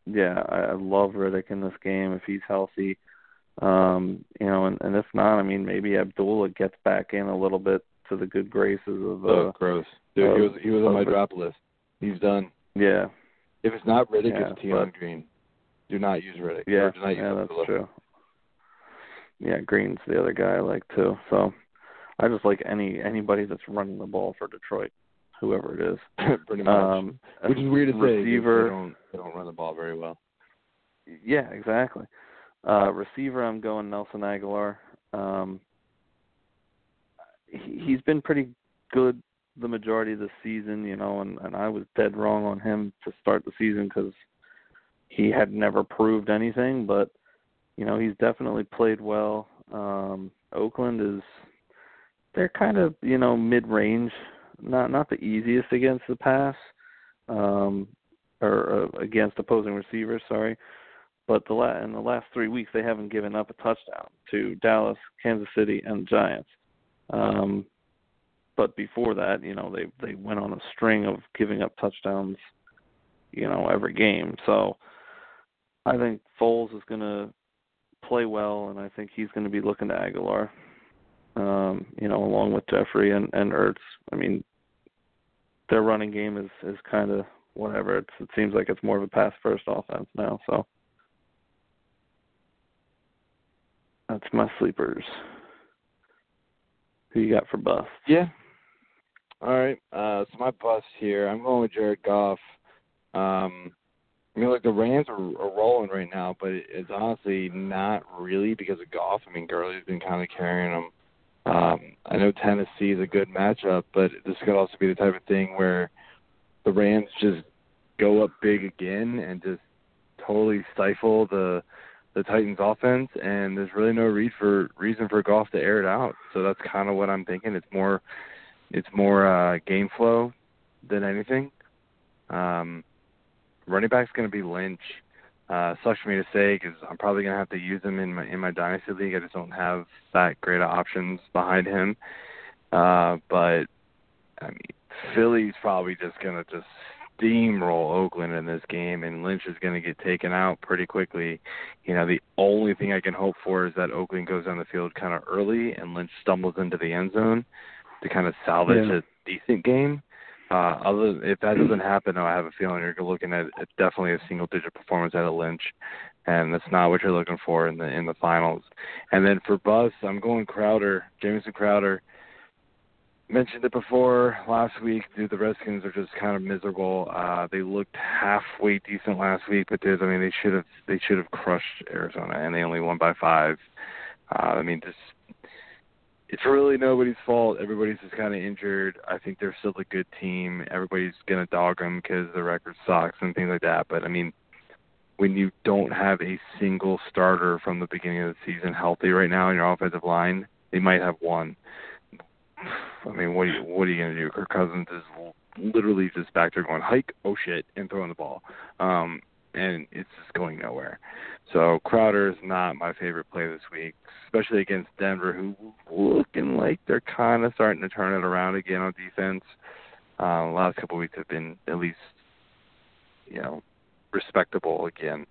S3: yeah, I, I love Riddick in this game if he's healthy. Um, you know, and, and if not, I mean, maybe Abdullah gets back in a little bit to the good graces of uh,
S2: oh, gross. Dude, he
S3: uh,
S2: was he was on my
S3: of-
S2: drop list. He's done.
S3: Yeah,
S2: If it's not Riddick,
S3: Yeah,
S2: it's Tion Green. Do not use Riddick.
S3: Yeah,
S2: do not use
S3: yeah, that's true. Yeah, Green's the other guy I like too. So I just like any anybody that's running the ball for Detroit, whoever it is.
S2: Pretty much.
S3: Um,
S2: Which is weird to say.
S3: receiver.
S2: They don't, they don't run the ball very well.
S3: Yeah, exactly. Uh receiver I'm going Nelson Agholor. Um he he's been pretty good the majority of the season, you know, and and I was dead wrong on him to start the season cuz he had never proved anything, but you know, he's definitely played well. Um Oakland is they're kind of, you know, mid-range, not not the easiest against the pass. Um or uh, against opposing receivers, sorry but the la- in the last three weeks they haven't given up a touchdown to Dallas, Kansas City, and Giants. Um, but before that, you know, they they went on a string of giving up touchdowns, you know, every game. So I think Foles is going to play well, and I think he's going to be looking to Agholor, um, you know, along with Jeffery and and Ertz. I mean, their running game is is kind of whatever. It's, it seems like it's more of a pass first offense now. So. That's my sleepers. Who you got for bust?
S2: Yeah. All right. Uh, so my bust here. I'm going with Jared Goff. Um, I mean, like the Rams are, are rolling right now, but it's honestly not really because of Goff. I mean, Gurley's been kind of carrying them. Um, I know Tennessee is a good matchup, but this could also be the type of thing where the Rams just go up big again and just totally stifle the the Titans offense and there's really no read for reason for Goff to air it out. So that's kind of what I'm thinking. It's more it's more uh game flow than anything. Um running back's going to be Lynch. Uh sucks for me to say cuz I'm probably going to have to use him in my in my dynasty league. I just don't have that great of options behind him. Uh but I mean Philly's probably just going to just steamroll Oakland in this game, and Lynch is going to get taken out pretty quickly. You know, the only thing I can hope for is that Oakland goes on the field kind of early, and Lynch stumbles into the end zone to kind of salvage
S3: Yeah.
S2: a decent game. Uh, other if that doesn't happen, I have a feeling you're looking at at definitely a single-digit performance out of Lynch, and that's not what you're looking for in the in the finals. And then for Buzz, I'm going Crowder, Jamison Crowder mentioned it before last week. Dude, the Redskins are just kind of miserable. Uh, they looked halfway decent last week, but dude, I mean, they should have they should have crushed Arizona, and they only won by five. Uh, I mean, just it's really nobody's fault. Everybody's just kind of injured. I think they're still a good team. Everybody's gonna dog them because the record sucks and things like that. But I mean, when you don't have a single starter from the beginning of the season healthy right now in your offensive line, they might have one. I mean, what are you what are you gonna do? Kirk Cousins is literally just back there going hike, oh shit, and throwing the ball, um, and it's just going nowhere. So Crowder is not my favorite play this week, especially against Denver, who looking like they're kind of starting to turn it around again on defense. Uh, the last couple of weeks have been at least, you know, respectable again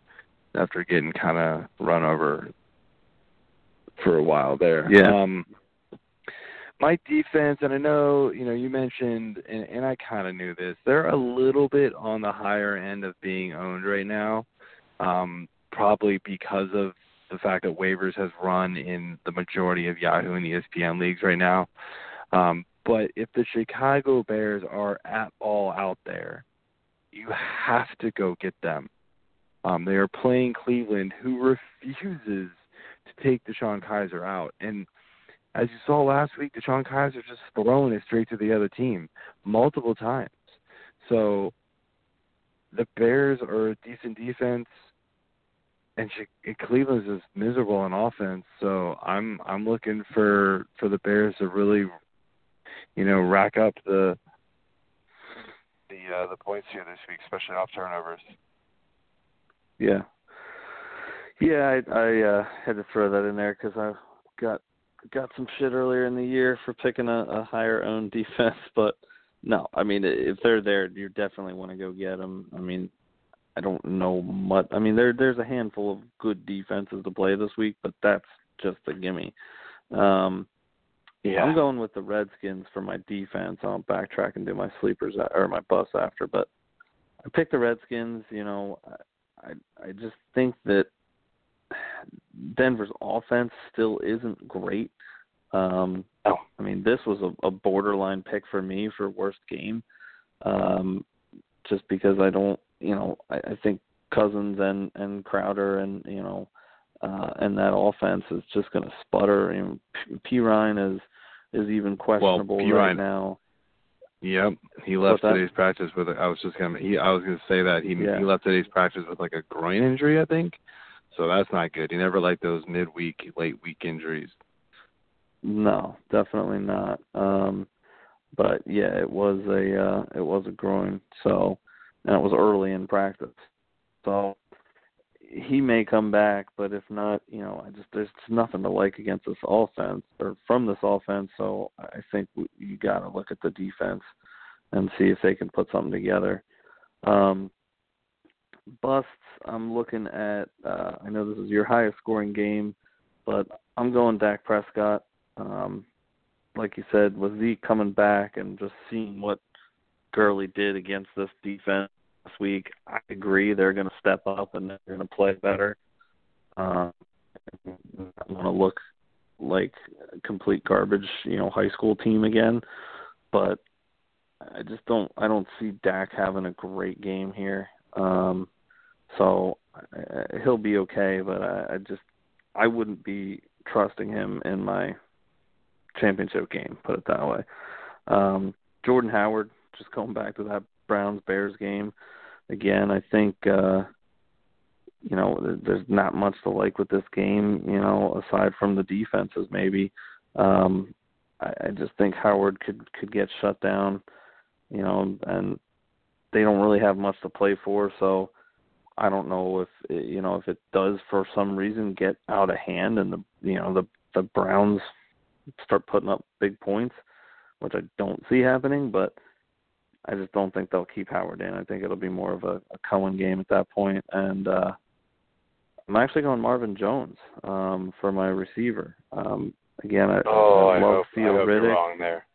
S2: after getting kind of run over for a while there.
S3: Yeah.
S2: Um, my defense, and I know you know you mentioned, and, and I kind of knew this. They're a little bit on the higher end of being owned right now, um, probably because of the fact that waivers has run in the majority of Yahoo and ESPN leagues right now. Um, but if the Chicago Bears are at all out there, you have to go get them. Um, they are playing Cleveland, who refuses to take DeShone Kizer out, and as you saw last week, DeShone Kizer just throwing it straight to the other team multiple times. So the Bears are a decent defense, and Chi- Cleveland's just miserable on offense. So I'm I'm looking for for the Bears to really, you know, rack up the the uh, the points here this week, especially off turnovers.
S3: Yeah. Yeah, I I uh, had to throw that in there because I got got some shit earlier in the year for picking a, a higher owned defense, but no, I mean if they're there, you definitely want to go get them. I mean, I don't know much. I mean, there there's a handful of good defenses to play this week, but that's just a gimme. Um,
S2: Yeah.
S3: I'm going with the Redskins for my defense. I'll backtrack and do my sleepers or my bus after, but I picked the Redskins. You know, I I just think that Denver's offense still isn't great. Um,
S2: oh.
S3: I mean, this was a, a borderline pick for me for worst game, um, just because I don't, you know, I, I think Cousins and and Crowder and you know, uh, and that offense is just going to sputter. You know, P, Ryan is is even questionable
S2: well,
S3: right now.
S2: Yep, he left today's practice with. A, I was just gonna. He, I was gonna say that he
S3: Yeah.
S2: he left today's practice with like a groin injury, I think. So that's not good. He never like those midweek, late week injuries.
S3: No, definitely not. Um but yeah, it was a uh it was a groin. So and it was early in practice. So he may come back, but if not, you know, I just there's nothing to like against this offense or from this offense. So I think we, you got to look at the defense and see if they can put something together. Um, busts. I'm looking at. Uh, I know this is your highest scoring game, but I'm going Dak Prescott. Um, like you said, with Zeke coming back and just seeing what Gurley did against this defense this week, I agree they're going to step up and they're going to play better. Um, I want to look like complete garbage, you know, high school team again, but I just don't. I don't see Dak having a great game here. Um, so uh, he'll be okay, but I, I just I wouldn't be trusting him in my championship game. Put it that way. Um, Jordan Howard, just going back to that Browns Bears game again. I think uh, you know there's not much to like with this game. You know, aside from the defenses, maybe. Um, I, I just think Howard could could get shut down. You know, and they don't really have much to play for, so. I don't know if it, you know if it does for some reason get out of hand and the you know the the Browns start putting up big points, which I don't see happening, but I just don't think they'll keep Howard in. I think it'll be more of a, a Cohen game at that point. point, and uh, I'm actually going Marvin Jones um, for my receiver. Um, again, I,
S2: Oh,
S3: I
S2: I
S3: love
S2: hope, I
S3: Theo
S2: hope you're wrong there.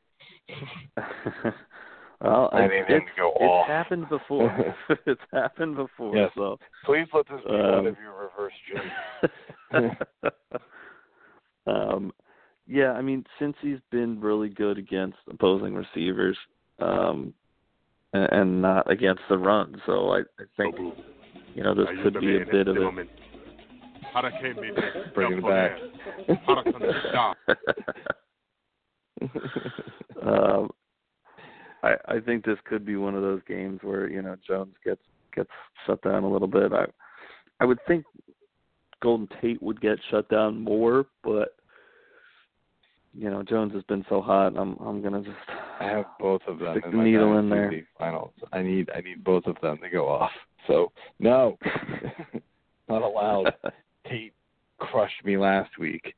S3: well,
S2: I
S3: it,
S2: need him
S3: it's,
S2: to go
S3: it's happened before. it's happened before.
S2: Yes.
S3: So
S2: Please let this be one
S3: Um,
S2: of your reverse jinx.
S3: um, yeah, I mean, since he's been really good against opposing receivers, um, and, and not against the run, so I, I think you know this could be a bit of a.
S2: Bring it back.
S3: um, I I think this could be one of those games where you know Jones gets gets shut down a little bit. I I would think Golden Tate would get shut down more, but you know Jones has been so hot. I'm I'm gonna just
S2: I have both of them
S3: Stick
S2: in
S3: the needle in there.
S2: finals. I need I need both of them to go off. So no, not allowed. Tate crushed me last week.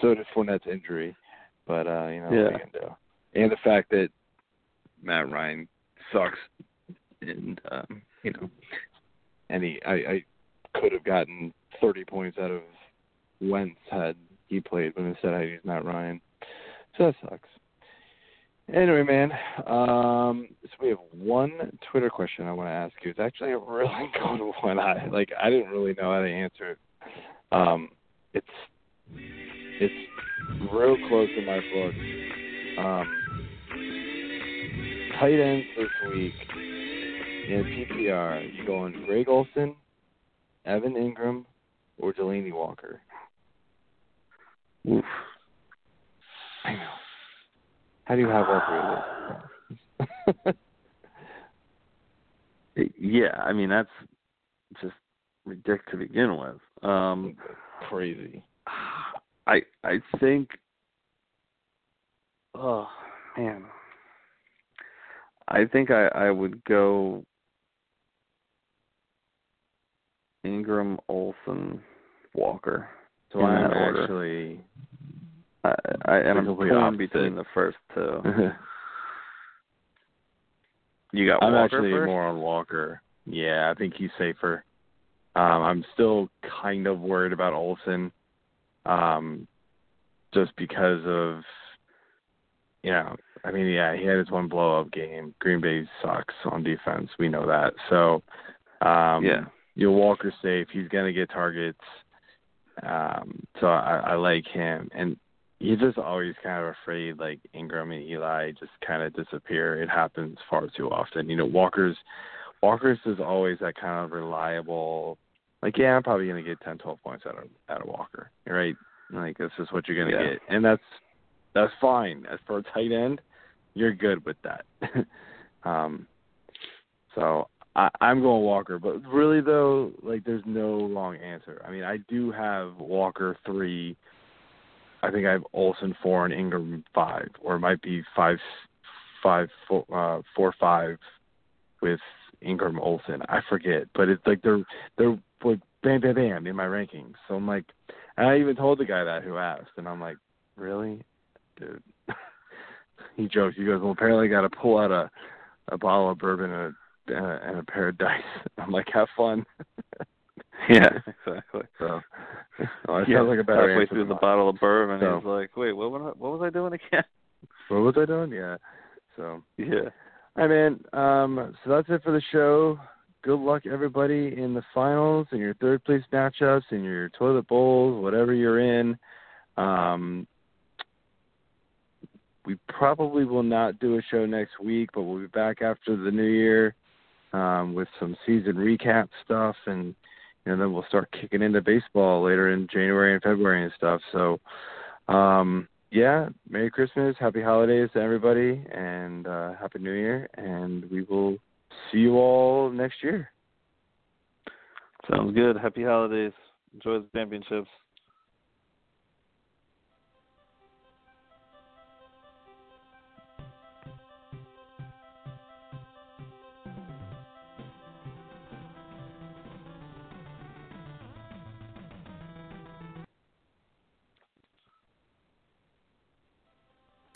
S2: so did Fournette's injury, but uh, you know what
S3: Yeah.
S2: you can do. And the fact that Matt Ryan sucks, and um, you know, and he I, I could have gotten 30 points out of Wentz had he played, but instead used Matt Ryan. So that sucks. Anyway, man, um, so we have one Twitter question I want to ask you. It's actually a really good one. I like. I didn't really know how to answer it. Um, it's it's real close in my book. Um, tight ends this week in PPR. You going Greg Olsen, Evan Engram, or Delanie Walker?
S3: Oof.
S2: I know. How do you have all three of those?
S3: Yeah, I mean that's just ridiculous to begin with. Um,
S2: Crazy.
S3: I I think. Oh man, I think I I would go Engram, Olsen, Walker.
S2: So I'm actually
S3: I, I and I'm torn between the first two. You got
S2: I'm
S3: Walker
S2: actually
S3: first?
S2: more on Walker. Yeah, I think he's safer. Um, I'm still kind of worried about Olsen, um, just because of you know, I mean, yeah, he had his one blow up game. Green Bay sucks on defense. We know that. So, um,
S3: Yeah.
S2: you know, Walker's safe. He's gonna get targets. Um, so I, I like him, and he's just always kind of afraid, like Engram and Eli just kind of disappear. It happens far too often. You know, Walker's Walker's is always that kind of reliable. Like, yeah, I'm probably gonna get 10, 12 points out of out of Walker, right? Like, this is what you're gonna
S3: Yeah.
S2: get, and that's that's fine. As for a tight end, you're good with that. um, so I, I'm going Walker, but really though, like there's no wrong answer. I mean, I do have Walker three. I think I have Olsen four and Engram five, or it might be five, five, four, uh, four five, with Engram Olsen. I forget, but it's like they're they're like bam bam bam in my rankings. So I'm like, and I even told the guy that who asked, and I'm like, really, dude. he jokes. He goes, well, apparently I got to pull out a a bottle of bourbon and a, and a pair of dice. I'm like, have fun.
S3: Yeah, exactly.
S2: So, it
S3: yeah,
S2: sounds like a better
S3: halfway through the bottle of bourbon,
S2: So-
S3: he's like, "Wait, what? was I- What was I doing again?"
S2: What was I doing? Yeah. So,
S3: Yeah.
S2: all right, man. Um, so that's it for the show. Good luck, everybody, in the finals and your third place matchups and your toilet bowls, whatever you're in. Um, we probably will not do a show next week, but we'll be back after the new year um, with some season recap stuff, and you know, then we'll start kicking into baseball later in January and February and stuff. So, um, yeah, Merry Christmas, Happy Holidays to everybody, and uh, Happy New Year, and we will see you all next year.
S3: Sounds good. Happy holidays. Enjoy the championships.